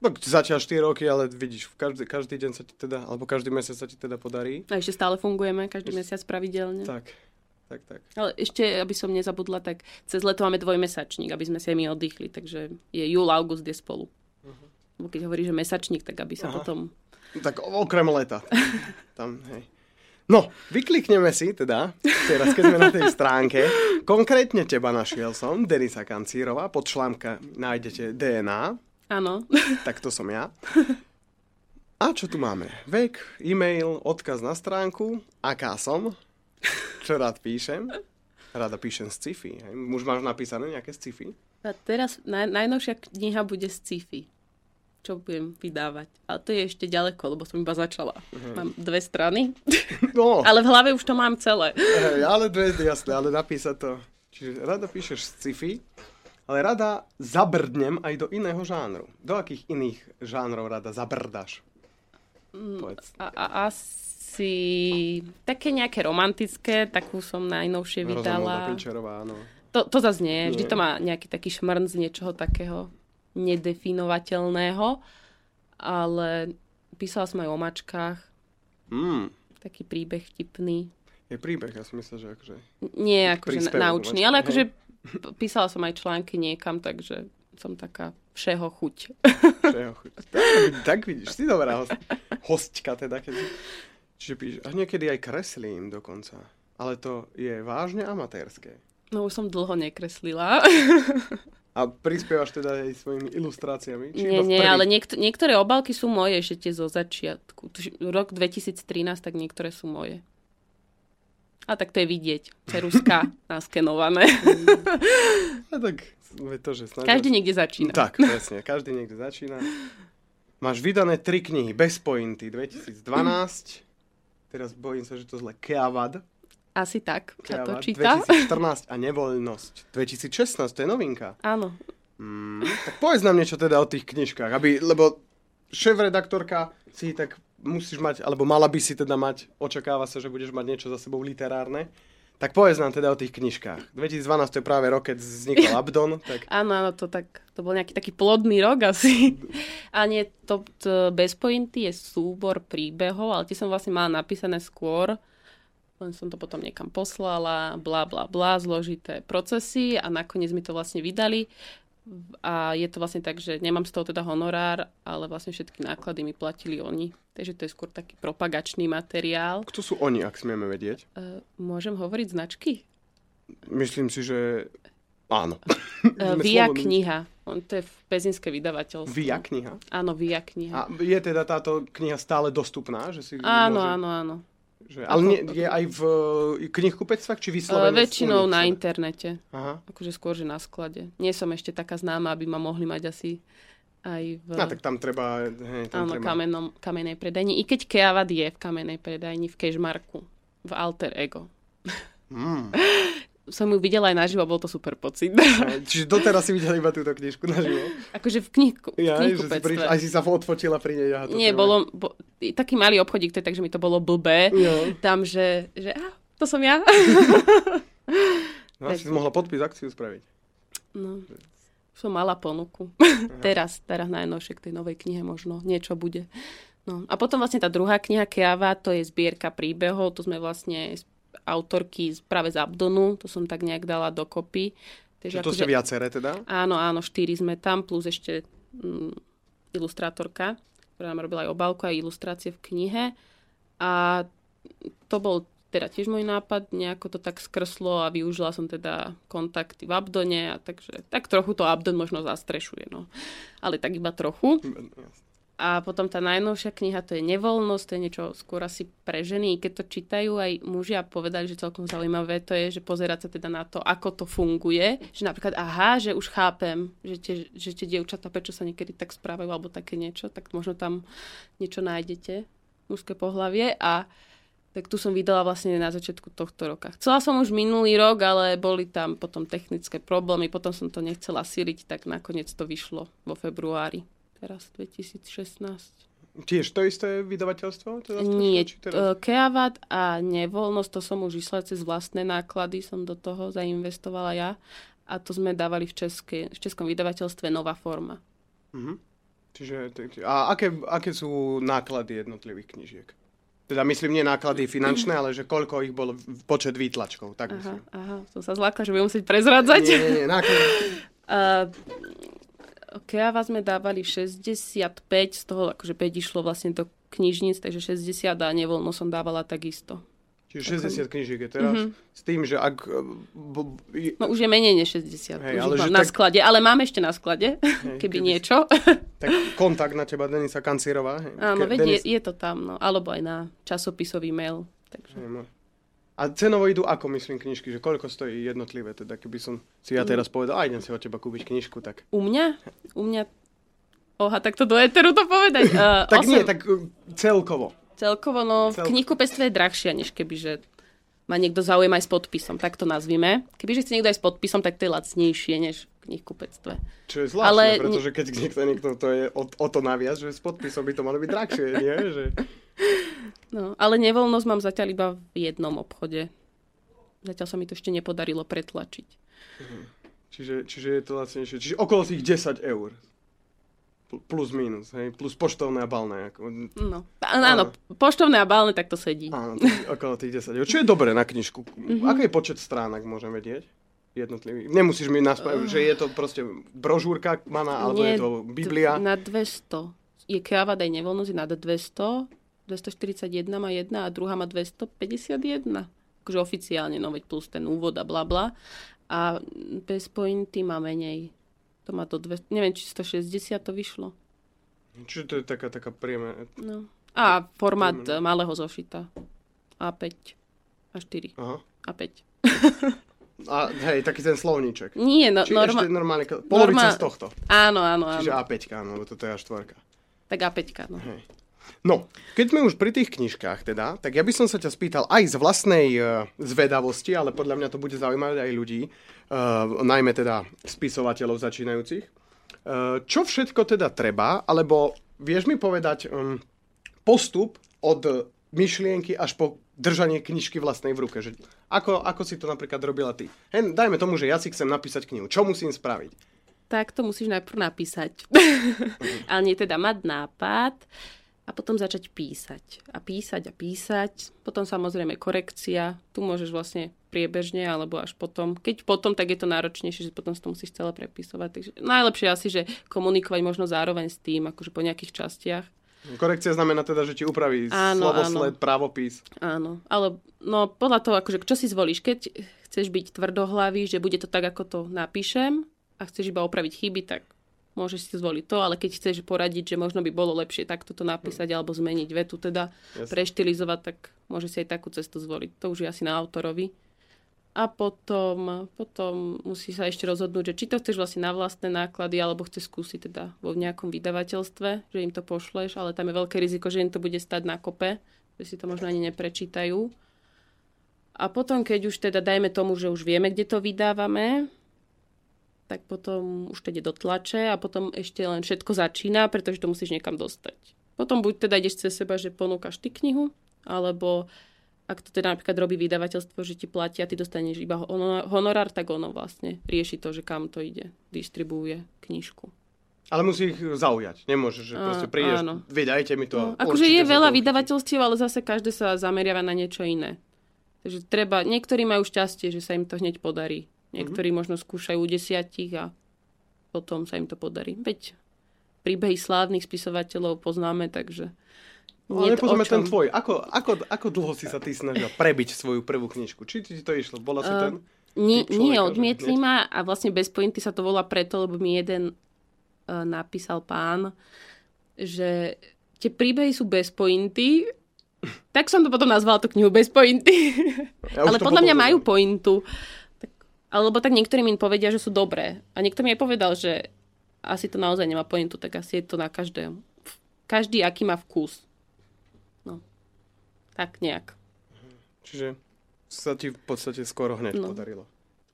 Tak zatiaľ 4 roky, ale vidíš, každý, každý deň sa ti teda, alebo každý mesiac sa ti teda podarí. A ešte stále fungujeme každý mesiac pravidelne. Tak, tak, tak. Ale ešte, aby som nezabudla, tak cez leto máme dvojmesačník, aby sme si aj my oddychli, takže je júl, august je spolu. Lebo keď hovorí, že mesačník, tak aby sa Aha. potom... Tak okrem leta. Tam, hej. No, vyklikneme si teda, teraz keď sme na tej stránke, konkrétne teba našiel som, Denisa Kancírová, pod článka nájdete DNA, Áno. tak to som ja. A čo tu máme? Vek, e-mail, odkaz na stránku, aká som, čo rád píšem. Rada píšem sci-fi. hej. Už máš napísané nejaké sci-fi? A teraz naj, najnovšia kniha bude sci-fi. Čo budem vydávať. Ale to je ešte ďaleko, lebo som iba začala. Mám dve strany, No, ale v hlave už to mám celé. hej, ale dve, jasné, ale napísať to. Čiže rada píšeš sci-fi, ale rada zabrdnem aj do iného žánru. Do akých iných žánrov rada zabrdaš? Povedz. A, a asi také nejaké romantické, takú som najnovšie vydala. Pinčerová, áno. To, to zase nie. Vždy to má nejaký taký šmrn z niečoho takého nedefinovateľného. Ale písala som aj o mačkách. Mm, Taký príbeh vtipný. je príbeh, ja si myslím, že akože... Nie akože Príspevok na- naučný, mačky, ale akože písala som aj články niekam, takže som taká všeho chuť. Všeho chuť. Tak, tak vidíš, si dobrá host, hostka teda. Keď... Čiže píš, a niekedy aj kreslím dokonca. Ale to je vážne amatérske. No už som dlho nekreslila. A prispievaš teda aj svojimi ilustráciami? Či nie, nie, ale niekt- niektoré obálky sú moje ešte tie zo začiatku. Rok 2013, tak niektoré sú moje. A tak to je vidieť. Ceruska naskenované. A tak to, že snažíš. Každý niekde začína. Tak, presne. Každý niekde začína. Máš vydané tri knihy bez pointy 2012. Teraz bojím sa, že to zle. Keavad. Asi tak sa to číta. 2014 a Nevoľnosť. 2016, to je novinka. Áno. Mm, tak povedz nám niečo teda o tých knižkách, aby, lebo šéf-redaktorka si tak musíš mať, alebo mala by si teda mať, očakáva sa, že budeš mať niečo za sebou literárne. Tak povedz nám teda o tých knižkách. 2012 to je práve rok, keď vznikol Abdon, tak Áno, áno, to, tak, to bol nejaký taký plodný rok asi. A nie, to, to bez pointy je súbor príbehov, ale tie som vlastne mala napísané skôr. Len som to potom niekam poslala, bla bla bla, zložité procesy a nakoniec mi to vlastne vydali. A je to vlastne tak, že nemám z toho teda honorár, ale vlastne všetky náklady mi platili oni. Takže to je skôr taký propagačný materiál. kto sú oni, ak smieme vedieť? E, môžem hovoriť značky? Myslím si, že áno. Sme Via slobodní. kniha. On, to je Pezinské vydavateľstvo. Via kniha. Áno, Via kniha. A je teda táto kniha stále dostupná? Že si Áno, môže- áno, áno. Že, ale nie, je aj v e, knihkupectvách, či vyslovene? väčšinou u nich na internete. Aha. Akože skôr, že na sklade. Nie som ešte taká známa, aby ma mohli mať asi aj v No tak tam treba... Hej, tam áno, treba. kamennom, kamenej predajni. I keď Keavad je v kamenej predajni v Cashmarku. V Alter Ego. Mm. Som ju videla aj naživo, bol to super pocit. Čiže doteraz si videla iba túto knižku naživo. akože v, knihku, v Ja, že si prišla, aj si sa odfotila pri nej. Aha, to Nie, bolo, bo, taký malý obchodík, to je tak, že mi to bolo blbé. Jo. Tam, že, že á, to som ja. No, si si mohla podpis akciu spraviť. No, som mala ponuku. teraz, teraz najnovšie k tej novej knihe možno niečo bude. No. A potom vlastne tá druhá kniha Keava, to je zbierka príbehov, to sme vlastne autorky práve z Abdonu, to som tak nejak dala dokopy. Čiže to ste viaceré teda? Áno, áno, štyri sme tam, plus ešte mm, ilustrátorka, ktorá nám robila aj obálku, aj ilustrácie v knihe. A to bol teda tiež môj nápad, nejako to tak skrslo a využila som teda kontakty v Abdone a takže tak trochu to Abdon možno zastrešuje, no. Ale tak iba trochu. A potom tá najnovšia kniha, to je Nevoľnosť, to je niečo skôr asi pre ženy. Keď to čítajú aj muži a povedali, že celkom zaujímavé to je, že pozerať sa teda na to, ako to funguje. Že napríklad, aha, že už chápem, že tie, že tie dievčatá, prečo sa niekedy tak správajú, alebo také niečo, tak možno tam niečo nájdete, mužské pohlavie. A tak tu som vydala vlastne na začiatku tohto roka. Chcela som už minulý rok, ale boli tam potom technické problémy, potom som to nechcela síriť, tak nakoniec to vyšlo vo februári, teraz 2016. Tiež to isté vydavateľstvo? Teda Nie? Keavat a nevoľnosť, to som už išla cez vlastné náklady, som do toho zainvestovala ja a to sme dávali v, české, v českom vydavateľstve Nová forma. Mhm. Čiže, a aké, aké sú náklady jednotlivých knižiek? Teda myslím nie náklady finančné, ale že koľko ich bolo počet výtlačkov, tak Aha, myslím. aha, som sa zlákla, že budem musieť prezradzať. Nie, nie, nie, náklady. Uh, Keava sme dávali 65, z toho akože 5 išlo vlastne do knižníc, takže 60 a nevoľno som dávala takisto. Čiže 60 knižiek je teraz. S tým, že ak... e, b- b- No už je menej než 60, Hej, ale že na tak- sklade, ale mám ešte na sklade, keby keby- niečo. tak kontakt na teba Denisa Kancierová. Hej. Áno, Ke- veď Denis- je, je to tam, no. alebo aj na časopisový mail. Takže. Hej. A cenovo idú ako, myslím, knižky? Že koľko stojí jednotlivé? Teda keby som si ja teraz povedal, a idem si od teba kúpiť knižku, tak... U mňa? U mňa... Oha, tak to do eteru to povedať. Uh, Tak nie, tak uh, celkovo. Celkovo, no, Cel- v knihkupectve je drahšia, než keby, že má niekto záujem aj s podpisom, tak to nazvime. Kebyže chce niekto aj s podpisom, tak to je lacnejšie, než knihkupectve. Čo je zvláštne, Ale... pretože keď niekto, niekto to je o, o to naviac, že s podpisom by to malo byť drahšie, nie? Že... No, ale nevoľnosť mám zatiaľ iba v jednom obchode. Zatiaľ sa mi to ešte nepodarilo pretlačiť. Čiže, čiže je to lacnejšie. Čiže okolo tých 10 eur. Pl- Plus minus, hej? Plus poštovné a balné. Ako... No, á- áno, poštovné a bálne tak to sedí. Áno, tých, okolo tých 10 eur. Čo je dobré na knižku? Mhm. Mm-hmm. Aký je počet stránok, môžem vedieť? Jednotlivý. Nemusíš mi naspäť, že je to proste brožúrka maná, alebo Nie, je to Biblia. Na 200. Je Keava aj nevoľnosť je nad 200. 241 má jedna a druhá má 251. Akože oficiálne, no veď plus ten úvod a bla bla. A bez pointy má menej. To má do 200, neviem, či 160 to vyšlo. Čiže to je taká, taká príjemná... No. A formát eh, malého zošita. A5. A4. Aha. A5. A hej, taký ten slovníček. Nie, no, Či norma... ešte normálne, polovica norma- z tohto. Áno, áno, áno. Čiže A5, áno, lebo toto je A4. Tak A5, no. Hej. No, keď sme už pri tých knižkách teda, tak ja by som sa ťa spýtal aj z vlastnej uh, zvedavosti, ale podľa mňa to bude zaujímať aj ľudí, uh, najmä teda spisovateľov začínajúcich. Uh, čo všetko teda treba, alebo vieš mi povedať um, postup od myšlienky až po držanie knižky vlastnej v ruke. Že ako, ako si to napríklad robila ty? Hen, dajme tomu, že ja si chcem napísať knihu. Čo musím spraviť? Tak to musíš najprv napísať. Ale nie teda mať nápad a potom začať písať. A písať a písať. Potom samozrejme korekcia. Tu môžeš vlastne priebežne alebo až potom. Keď potom, tak je to náročnejšie, že potom si to musíš celé prepisovať. Takže najlepšie asi, že komunikovať možno zároveň s tým, akože po nejakých častiach. Korekcia znamená teda, že ti upraví Áno, slovosled, právopis. Áno, ale no podľa toho, akože čo si zvolíš, keď chceš byť tvrdohlavý, že bude to tak, ako to napíšem a chceš iba opraviť chyby, tak môžeš si zvoliť to, ale keď chceš poradiť, že možno by bolo lepšie takto to napísať alebo zmeniť vetu, teda Jasne. preštilizovať, tak môže si aj takú cestu zvoliť. To už je asi na autorovi. A potom, potom musí sa ešte rozhodnúť, že či to chceš vlastne na vlastné náklady, alebo chceš skúsiť teda vo nejakom vydavateľstve, že im to pošleš, ale tam je veľké riziko, že im to bude stať na kope, že si to možno ani neprečítajú. A potom, keď už teda dajme tomu, že už vieme, kde to vydávame, tak potom už to ide do tlače a potom ešte len všetko začína, pretože to musíš niekam dostať. Potom buď teda ideš cez seba, že ponúkaš ty knihu, alebo ak to teda napríklad robí vydavateľstvo, že ti platia, ty dostaneš iba hono- honorár, tak ono vlastne rieši to, že kam to ide, distribuuje knižku. Ale musí ich zaujať. Nemôžeš, že proste prídeš, áno. veď dajte mi to. No, akože je veľa vydavateľstiev, ale zase každé sa zameriava na niečo iné. Takže treba, niektorí majú šťastie, že sa im to hneď podarí. Niektorí možno skúšajú u desiatich a potom sa im to podarí. Veď príbehy slávnych spisovateľov poznáme, takže... No, nie ale pozrieme ten tvoj. Ako, ako, ako dlho si sa ty snažil prebiť svoju prvú knižku? Či ti to išlo? Bola si ten? Nie, typ nie že odmietli ma a vlastne bez pointy sa to volá preto, lebo mi jeden uh, napísal pán, že tie príbehy sú bez pointy, tak som to potom nazvala tú knihu bez pointy. Ja Ale podľa mňa majú pointu. Tak, alebo tak niektorí mi povedia, že sú dobré. A niekto mi aj povedal, že asi to naozaj nemá pointu, tak asi je to na každého. Každý, aký má vkus. No. Tak nejak. Čiže sa ti v podstate skoro hneď No. podarilo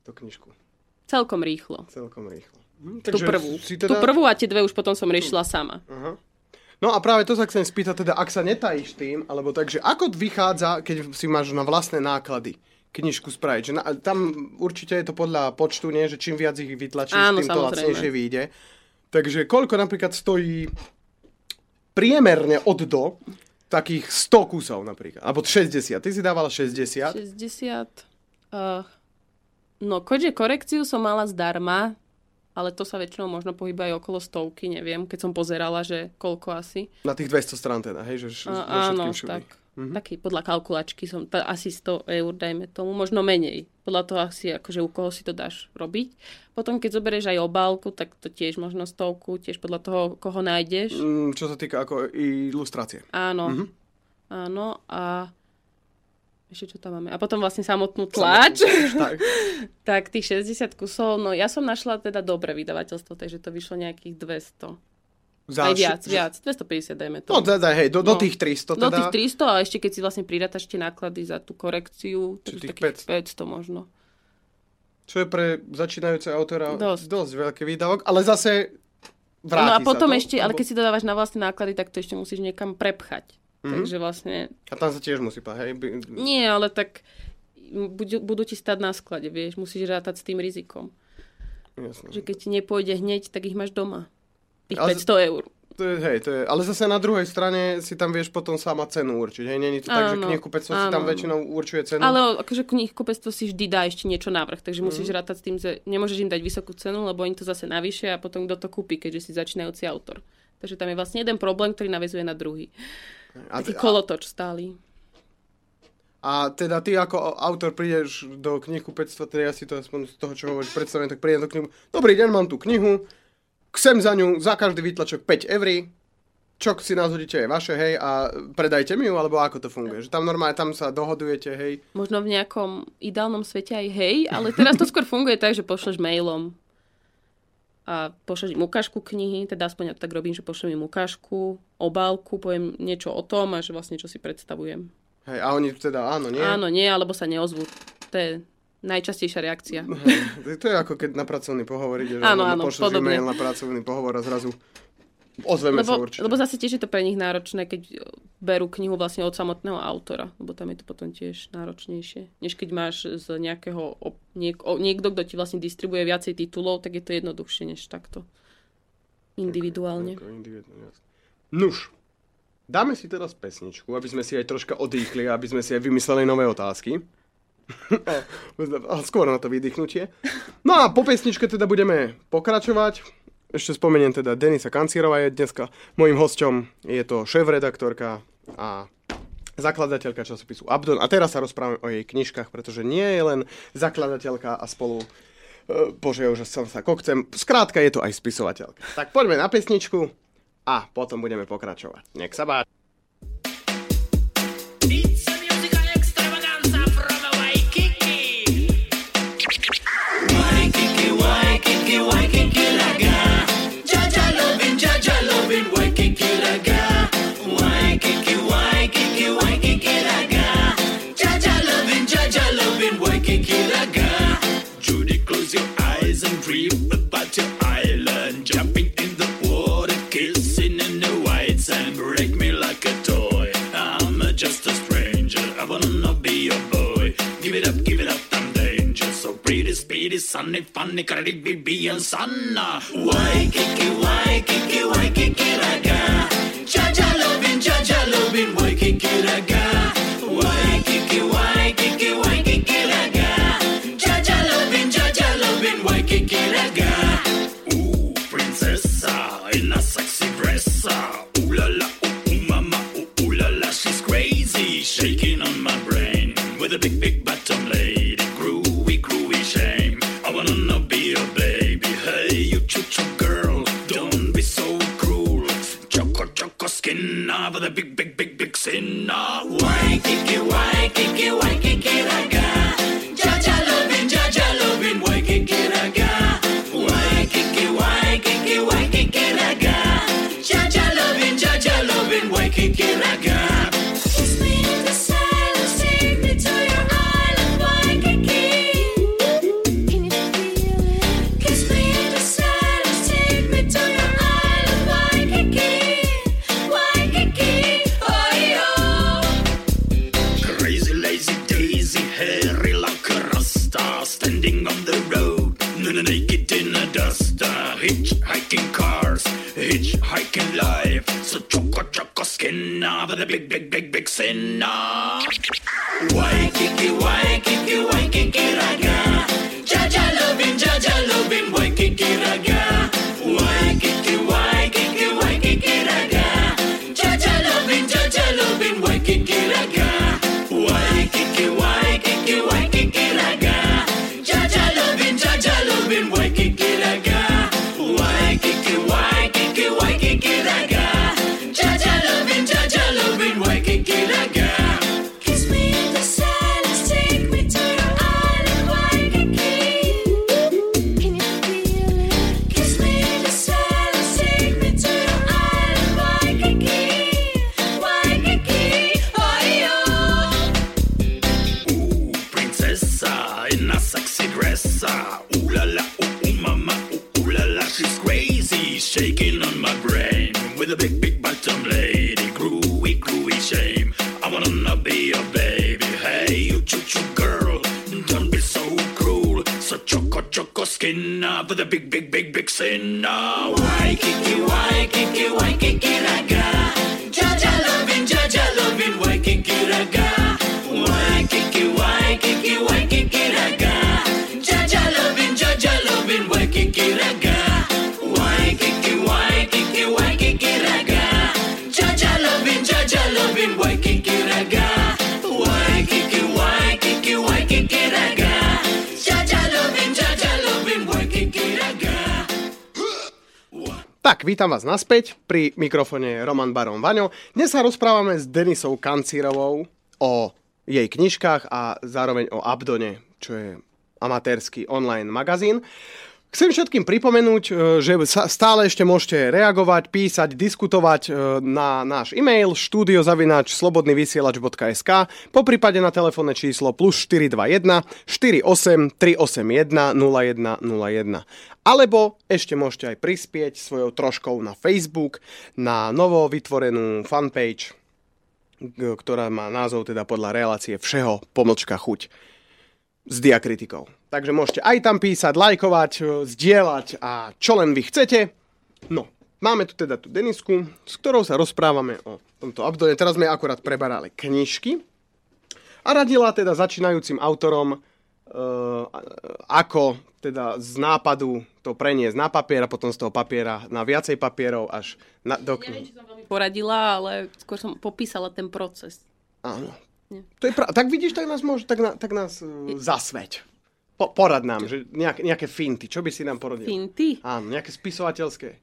tú knižku. Celkom rýchlo. Celkom rýchlo. Hm, Tú prvú. Si Tú prvú a tie dve už potom som riešila sama. Aha. No a práve to sa chcem spýtať, teda ak sa netajíš tým, alebo takže ako vychádza, keď si máš na vlastné náklady knižku spraviť? Že na, tam určite je to podľa počtu, nie? Že čím viac ich vytlačíš, Áno, tým to lacnejšie vyjde. Takže koľko napríklad stojí priemerne od do takých 100 kusov napríklad, alebo 60. Ty si dávala 60. 60. Uh, no, keďže korekciu som mala zdarma, ale to sa väčšinou možno pohybuje aj okolo stovky, neviem, keď som pozerala, že koľko asi. Na tých 200 strán teda, hej? Že so áno, všetkým všude. Tak. Taký podľa kalkulačky som, t- asi 100 eur, dajme tomu, možno menej. Podľa toho asi, akože u koho si to dáš robiť. Potom, keď zoberieš aj obálku, tak to tiež možno stovku, tiež podľa toho, koho nájdeš. Mm, čo sa týka ako ilustrácie. Áno. Áno, a ešte čo tam máme? A potom vlastne samotnú tlač. tak. tak tých 60 kusov, no ja som našla teda dobré vydavateľstvo, takže to vyšlo nejakých 200. Za Aj viac, š- viac. 250 dajme to. No teda, hej, do, do No. tých 300 teda. Do tých 300 a ešte keď si vlastne pridátaš tie náklady za tú korekciu, tak tých takých 500 možno. Čo je pre začínajúceho autora dosť, Dosť. veľký výdavok, ale zase vráti no a sa potom to, ešte, ale keď si to dávaš na vlastné náklady, tak to ešte musíš niekam prepchať. Mhm. Takže vlastne, A tam sa tiež musí pať, hej? Nie, ale tak budú, budú ti stať na sklade, vieš, musíš rátať s tým rizikom. Jasné. Že keď ti nepôjde hneď, tak ich máš doma. Tých Ale- 500 eur. To je, hej, to je, ale zase na druhej strane si tam vieš potom sama cenu určiť, hej? Není to tak, že Áno, knihkupectvo si tam väčšinou určuje cenu. Ale akože knihkupectvo si vždy dá ešte niečo navrh, takže Mhm. musíš rátať s tým, že nemôžeš im dať vysokú cenu, lebo oni to zase navýšia a potom kto to kúpi, keďže si začínajúci autor. Takže tam je vlastne jeden problém, ktorý navezuje na druhý. a, Taký a, kolotoč stály. a teda ty ako autor prídeš do knihkupectva, teda ja si to aspoň z toho, čo hovoríš, predstavujem, tak prídem do knihu. Dobrý deň, mám tu knihu, chcem za ňu za každý výtlačok 5 eur, čo si nás hodíte je vaše, hej, a predajte mi ju, alebo ako to funguje? Že tam normálne, tam sa dohodujete, hej, Možno v nejakom ideálnom svete aj hej, ale teraz to skôr funguje tak, že pošleš mailom a pošleš im ukážku knihy, teda aspoň ja tak robím, že pošlem im ukážku, obálku, poviem niečo o tom a že vlastne čo si predstavujem. hej, a oni teda áno, nie? Áno, nie, alebo sa neozvú. To je najčastejšia reakcia. To je ako keď na pracovný pohovor ide, že Áno, áno, pošleš podobne. e-mail na pracovný pohovor a zrazu ozveme sa Lebo, určite. lebo zase tiež je to pre nich náročné, keď berú knihu vlastne od samotného autora, lebo tam je to potom tiež náročnejšie. Než keď máš z nejakého, niek- niekto, kto ti vlastne distribuje viacej titulov, tak je to jednoduchšie než takto. Individuálne. Ako individuálne, jasne. Nuž, dáme si teraz pesničku, aby sme si aj troška odýchli, aby sme si aj vymysleli nové otázky. Skôr na to vydýchnutie. No a po pesničke teda budeme pokračovať. Ešte spomeniem teda Denisa Kancierová je dneska mojim hosťom. Je to šéf-redaktorka a zakladateľka časopisu Abdon. A teraz sa rozprávame o jej knižkách, pretože nie je len zakladateľka a spolu e, Bože, už som sa kokcem. Skrátka je to aj spisovateľka. Tak poďme na pesničku a potom budeme pokračovať. Nech sa páči. sanni funny, karadi be and sanna. Why, kiki wai big, big, vítam vás naspäť. Pri mikrofone je Roman Baron Vaňo. Dnes sa rozprávame s Denisou Kancírovou o jej knižkách a zároveň o Abdone, čo je amatérsky online magazín. Chcem všetkým pripomenúť, e, že stále ešte môžete reagovať, písať, diskutovať e, na náš e-mail studiozavináč slobodnyvysielač.sk po prípade na telefónne číslo plus 421 48 381 0101. Alebo ešte môžete aj prispieť svojou troškou na Facebook, na novo vytvorenú fanpage, ktorá má názov teda podľa relácie Všeho pomlčka chuť s diakritikou. Takže môžete aj tam písať, lajkovať, e, zdieľať a čo len vy chcete. No, máme tu teda tú Denisku, s ktorou sa rozprávame o tomto Abdone. Teraz sme akurát preberali knižky a radila teda začínajúcim autorom, e, ako teda z nápadu to preniesť na papier a potom z toho papiera na viacej papierov až na, do knihy. Poradila, ale skôr som popísala ten proces. Áno. Nie. To je pra- tak vidíš, tak nás môže, tak, na, tak nás uh, zasveť. Po, porad nám, že nejaké, nejaké finty. Čo by si nám poradil? Finty. Áno, nejaké spisovateľské.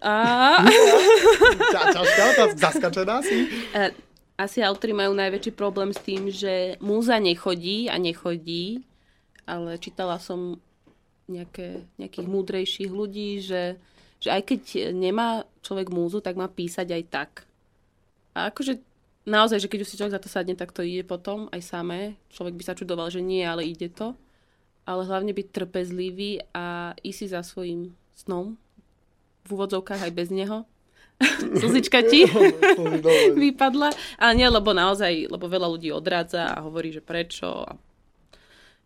A Ťa, ťažká otázka, zaskačená si? e, asi autori majú najväčší problém s tým, že múza nechodí a nechodí, ale čítala som nejaké, nejakých múdrejších ľudí, že, že aj keď nemá človek múzu, tak má písať aj tak. A akože naozaj, že keď už si človek za to sadne, tak to ide potom aj samé. Človek by sa čudoval, že nie, ale ide to. Ale hlavne byť trpezlivý a ísť si za svojím snom. V úvodzovkách aj bez neho. Slzička ti vypadla. Ale nie, lebo naozaj, lebo veľa ľudí odrádza a hovorí, že prečo. A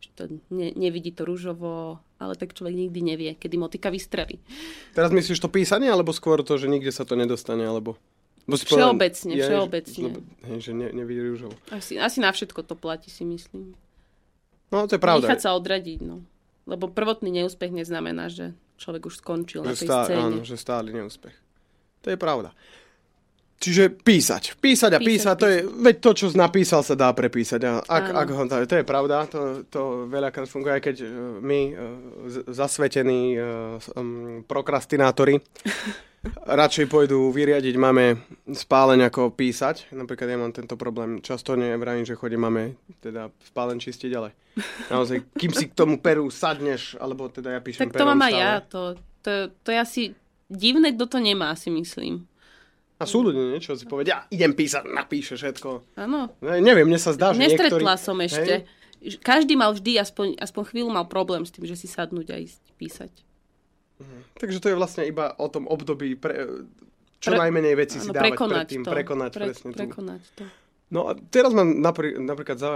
že to ne, nevidí to rúžovo, ale tak človek nikdy nevie, kedy motika vystrelí. Teraz myslíš to písanie, alebo skôr to, že nikde sa to nedostane, alebo... Bo si Všeobecne, je, všeobecne. Že, hej, že ne, nevidí rúžovo. Asi, asi na všetko to platí, si myslím. No, to je pravda. Nechať sa odradiť, no. Lebo prvotný neúspech neznamená, že človek už skončil na že tej stále, scéne. áno, že stály neúspech. To je pravda. Čiže písať. Písať a písať, Písať, to je, veď to, čo napísal, sa dá prepísať. A ak, Áno. ak ho, to, je pravda, to, to veľakrát funguje, aj keď e, my, e, zasvetení e, prokrastinátori, radšej pôjdu vyriadiť máme spáleň ako písať. Napríklad ja mám tento problém. Často nevravím, že chodím máme teda spáleň čistiť, ale naozaj, kým si k tomu peru sadneš, alebo teda ja píšem Tak to mám aj ja. To, to, to je asi divné, kto to nemá, si myslím. A sú ľudia, niečo si povedia, idem písať, napíše všetko. Áno. Ne, neviem, mne sa zdá, že Nestretla niektorí... som ešte. Ž- Každý mal vždy, aspoň, aspoň chvíľu mal problém s tým, že si sadnúť a ísť písať. Takže to je vlastne iba o tom období, pre, čo Pre- najmenej veci si dávať prekonať predtým, to. prekonať Pre- presne prekonať to. No a teraz ma napr- napríklad za,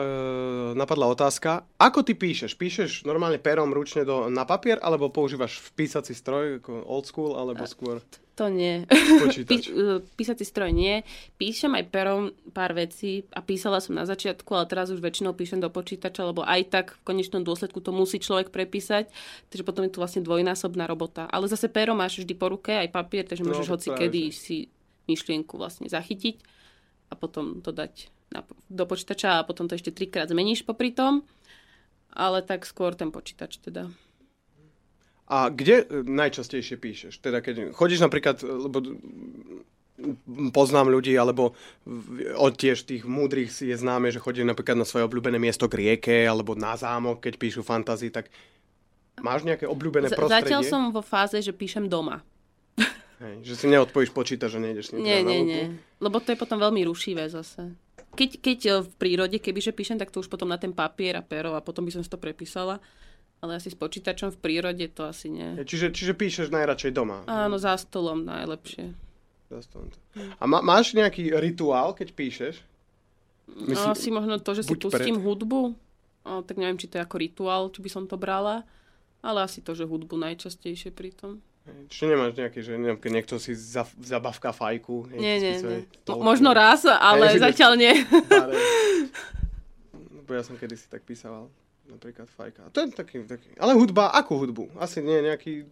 napadla otázka, ako ty píšeš? Píšeš normálne perom ručne do, na papier, alebo používaš písací stroj, ako old school, alebo skôr To nie. počítač? Pí, uh, písací stroj nie. Píšem aj perom pár vecí a písala som na začiatku, ale teraz už väčšinou píšem do počítača, lebo aj tak v konečnom dôsledku to musí človek prepísať, takže potom je tu vlastne dvojnásobná robota. Ale zase pero máš vždy po ruke, aj papier, takže No, môžeš hoci kedy si myšlienku vlastne zachytiť a potom to dať na, do počítača a potom to ešte trikrát zmeníš popri tom. Ale tak skôr ten počítač teda. A kde e, najčastejšie píšeš? Teda keď chodíš napríklad, e, lebo poznám ľudí, alebo od tiež tých múdrych si je známe, že chodí napríklad na svoje obľúbené miesto k rieke, alebo na zámok, keď píšu fantasy, tak máš nejaké obľúbené Z- prostredie? Zatiaľ som vo fáze, že píšem doma. Hej, že si neodpojíš počítač a nejdeš s ním Nie, nie, nie. Lebo to je potom veľmi rušivé zase. Keď, keď e, v prírode, kebyže píšem, tak to už potom na ten papier a pero a potom by som si to prepísala. Ale asi s počítačom v prírode to asi nie. Čiže, čiže píšeš najradšej doma. Áno, za stolom najlepšie. Zastávam to. A má, máš nejaký rituál, keď píšeš? No, asi možno to, že si pustím hudbu. O, tak neviem, či to je ako rituál, či by som to brala. Ale asi to, že hudbu najčastejšie pri Čiže nemáš nejaký, že keď niekto si za, zabavka fajku. Nie, nie, nie. Mo- Možno raz, ale že- zatiaľ nie. Lebo ja som kedysi tak písal, napríklad fajka. A to je taký, taký... Ale hudba, akú hudbu? Asi nie nejaký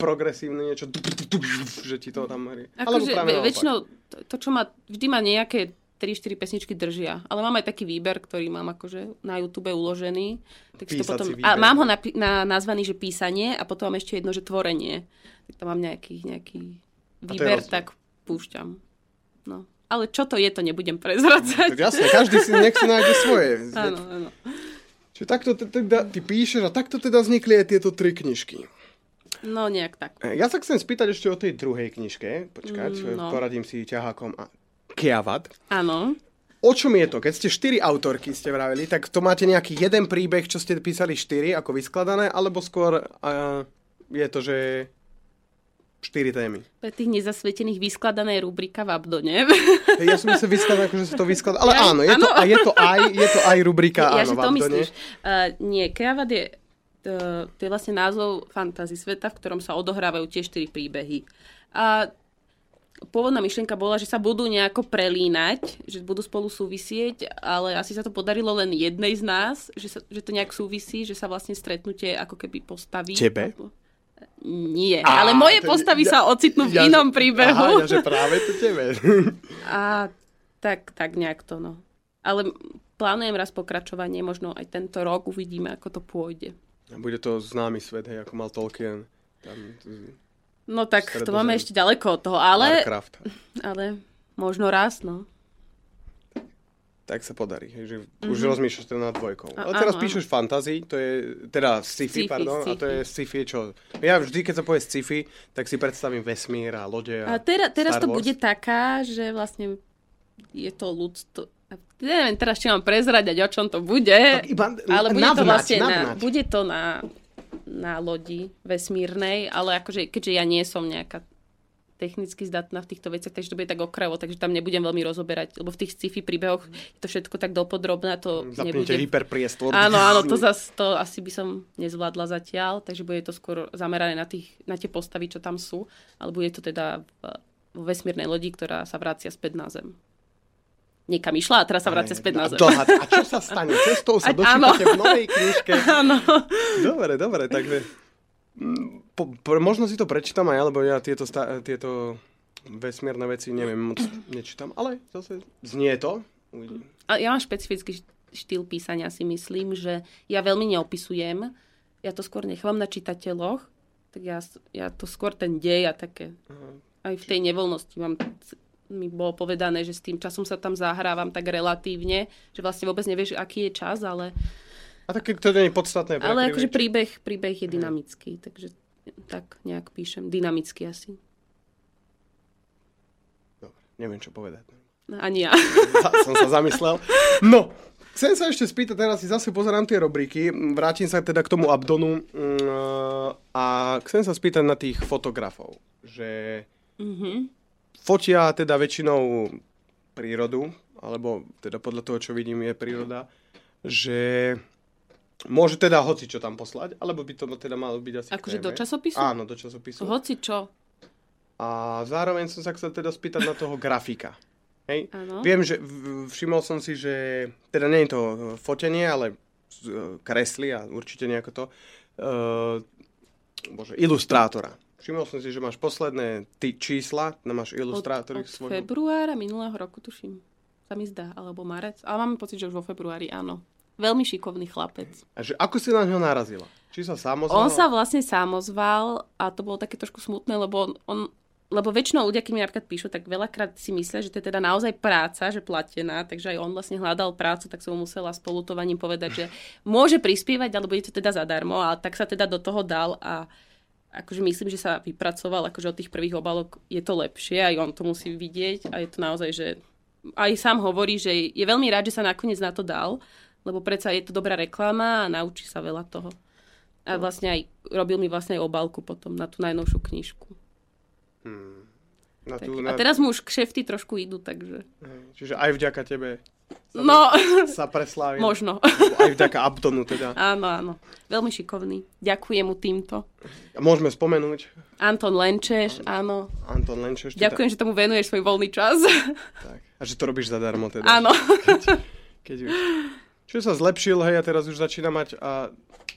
progresívny niečo, že ti to tam. Alebo Akože väčšinou to, to, čo má, vždy má nejaké 3-4 pesničky držia. Ale mám aj taký výber, ktorý mám akože na YouTube uložený. Tak si to potom, výber. a mám ho na, na, nazvaný, že písanie a potom mám ešte jedno, že tvorenie. Tak tam mám nejaký, nejaký výber, tak púšťam. No. Ale čo to je, to nebudem prezradzať. Tak jasne, každý si nech si nájde svoje. Áno, áno. Čiže takto te- teda ty píšeš a takto teda vznikli aj tieto tri knižky. No nejak tak. Ja sa chcem spýtať ešte o tej druhej knižke. Počkať, Mm, no. poradím si ťahákom a Kiavad. Áno. O čom je to? Keď ste štyri autorky, ste vraveli, tak to máte nejaký jeden príbeh, čo ste písali štyri, ako vyskladané, alebo skôr uh, je to, že štyri témy. Pre tých nezasvetených vyskladaná je rubrika v Abdone. Ja som myslel vyskladané, ako že sa to vyskladá. Ale Ja- áno, je to, a je to aj, je to aj rubrika, ja, áno, že v Abdone. myslíš. Uh, nie, Kreavad je, uh, to je vlastne názov fantasy sveta, v ktorom sa odohrávajú tie štyri príbehy. A pôvodná myšlienka bola, že sa budú nejako prelínať, že budú spolu súvisieť, ale asi sa to podarilo len jednej z nás, že, sa, že to nejak súvisí, že sa vlastne stretnutie ako keby postaví. Tebe? Alebo- Nie, Á, ale moje postavy ja- sa ocitnú v ja- inom príbehu. Aha, ja, že práve to tebe. A tak, tak nejak to, no. Ale plánujem raz pokračovanie, možno aj tento rok uvidíme, ako to pôjde. A Bude to známy svet, hej, ako mal Tolkien. Tam, No tak to máme ešte ďaleko od toho, ale, Warcraft. ale možno raz, no. Tak sa podarí, že už rozmýšľaš teda nad dvojkou. A- Ale teraz áno, píšeš fantasy, to je teda sci-fi, Sci-fi, pardon, a to je sci-fi, čo... Ja vždy, keď sa povie sci-fi, tak si predstavím vesmír a lode a, A teraz, teraz Star to Wars. bude taká, že vlastne je to ľudstvo... Neviem teraz, či mám prezradiať, o čom to bude, Tak iba ale bude to navnať, vlastne na, navnať. bude to na, na lodi vesmírnej, ale akože, keďže ja nie som nejaká technicky zdatná v týchto veciach, takže to bude tak okrajovo, takže tam nebudem veľmi rozoberať, lebo v tých sci-fi príbehoch je to všetko tak dopodrobné, to Zapnite nebude... hyperpriestor. Áno, áno, to, zas, to asi by som nezvládla zatiaľ, takže bude to skôr zamerané na, tých, na tie postavy, čo tam sú, ale bude to teda vo vesmírnej lodi, ktorá sa vracia späť na Zem. Niekam išla a teraz sa vracia späť na Zem. A, a čo sa stane? Cestou sa dočítate v novej knižke. Áno. Dobre, dobre, takže... mm, Po, po, možno si to prečítam aj, lebo ja tieto, sta, tieto vesmírne veci neviem moc nečítam, ale zase znie to. Uvidím. A ja mám špecifický št- štýl písania, si myslím, že ja veľmi neopisujem. Ja to skôr nechám na čitateľoch, tak ja, ja to skôr ten dej a také. Aj v tej nevoľnosti mám mi bolo povedané, že s tým časom sa tam zahrávam tak relatívne, že vlastne vôbec nevieš, aký je čas, ale, A tak to nie je podstatné. ale príbeh. akože príbeh, príbeh je dynamický, takže tak nejak píšem. Dynamicky asi. Dobre, neviem, čo povedať. Ani ja. Som sa zamyslel. No, chcem sa ešte spýtať, teraz si zase pozerám tie rubriky, vrátim sa teda k tomu Abdonu mm, a chcem sa spýtať na tých fotografov, že Mhm. Fotia teda väčšinou prírodu, alebo teda podľa toho, čo vidím, je príroda, že môže teda hoci čo tam poslať, alebo by to teda malo byť asi Akože do časopisu? Áno, do časopisu. Hoci čo. A zároveň som sa chcel teda spýtať na toho grafika. Hej? Viem, že všimol som si, že teda nie je to e, fotenie, ale e, kresly a určite nejako to. Uh, bože, ilustrátora. Všimol som si, že máš posledné ty čísla, no máš Od, ilustrátory od svojho. februára minulého roku, tuším. Sa mi zdá, alebo marec. Ale mám pocit, že už vo februári, áno. Veľmi šikovný chlapec. A že ako si na ňo narazila? Či sa sám ozvala? On sa vlastne samozval a to bolo také trošku smutné, lebo on, on lebo väčšinou ľudia, keď mi napríklad píšu, tak veľakrát si myslia, že to je teda naozaj práca, že platená, takže aj on vlastne hľadal prácu, tak som mu musela s polutovaním povedať, že môže prispievať, ale bude to teda zadarmo a tak sa teda do toho dal a akože myslím, že sa vypracoval, akože od tých prvých obalok je to lepšie, aj on to musí vidieť a je to naozaj, že aj sám hovorí, že je veľmi rád, že sa nakoniec na to dal, lebo predsa je to dobrá reklama a naučí sa veľa toho. A vlastne aj robil mi vlastne aj obálku potom na tú najnovšiu knižku. Na Tak. tú, A na... teraz mu už kšefty trošku idú, takže... Čiže aj vďaka tebe No, sa preslávil. možno. Aj vďaka Abdonu teda. Áno, áno. Veľmi šikovný. Ďakujem mu týmto. Môžeme spomenúť Anton Lenčeš, áno. Anton Lenčeš. Teda, Ďakujem, že tomu venuješ svoj voľný čas. Tak. A že to robíš zadarmo teda. Áno. Keď už. Čiže sa zlepšil, hej, a teraz už začína mať a...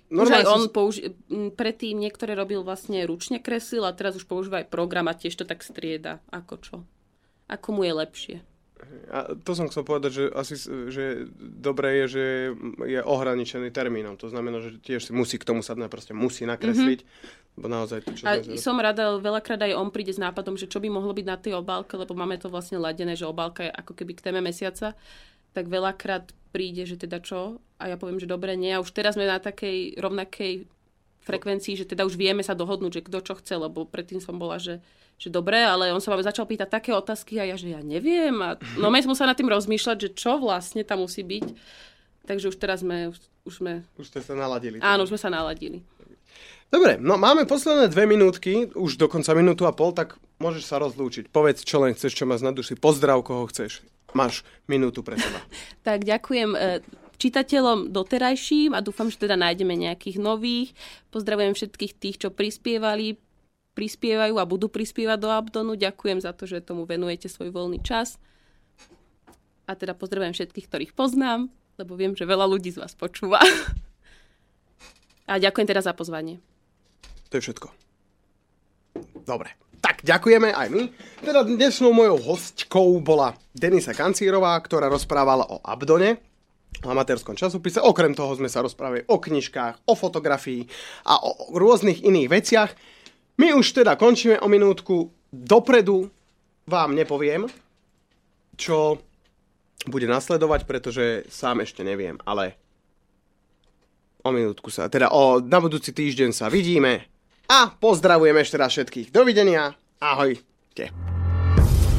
Už aj on použi- m, predtým niektoré robil vlastne ručne kresil a teraz už používa aj program a tiež to tak strieda. Ako čo? Ako mu je lepšie. A to som chcel povedať, že asi že dobré je, že je ohraničený termínom. To znamená, že tiež si musí k tomu sadnúť, proste musí nakresliť. Mm-hmm. Lebo naozaj to, čo A sme- som rada, veľakrát aj on príde s nápadom, že čo by mohlo byť na tej obálke, lebo máme to vlastne ladené, že obálka je ako keby k téme mesiaca, tak veľakrát príde, že teda čo? A ja poviem, že dobre, nie. A už teraz sme na takej rovnakej frekvencii, že teda už vieme sa dohodnúť, že kto čo chce, lebo predtým som bola, že, že dobre, ale on sa ma začal pýtať také otázky a ja, že ja neviem. A no my sme museli nad tým rozmýšľať, že čo vlastne tam musí byť. Takže už teraz sme, už, už sme, Už ste sa naladili. áno, už sme sa naladili. Dobre, no máme posledné dve minútky, už dokonca minútu a pol, tak môžeš sa rozlúčiť. Povedz, čo len chceš, čo máš na duši. Pozdrav, koho chceš. Máš minútu pre seba. Tak ďakujem e, čitateľom doterajším a dúfam, že teda nájdeme nejakých nových. Pozdravujem všetkých tých, čo prispievali, prispievajú a budú prispievať do Abdonu. Ďakujem za to, že tomu venujete svoj voľný čas. A teda pozdravujem všetkých, ktorých poznám, lebo viem, že veľa ľudí z vás počúva. A ďakujem teda za pozvanie. To je všetko. Dobre. Tak, ďakujeme aj my. Teda dnešnou mojou hostkou bola Denisa Kancírová, ktorá rozprávala o Abdone, amatérskom časopise. Okrem toho sme sa rozprávali o knižkách, o fotografii a o rôznych iných veciach. My už teda končíme o minútku. Dopredu vám nepoviem, čo bude nasledovať, pretože sám ešte neviem, ale o minútku sa, teda o, na budúci týždeň sa vidíme a pozdravujem ešte raz všetkých. Dovidenia, ahojte.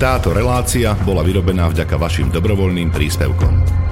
Táto relácia bola vyrobená vďaka vašim dobrovoľným príspevkom.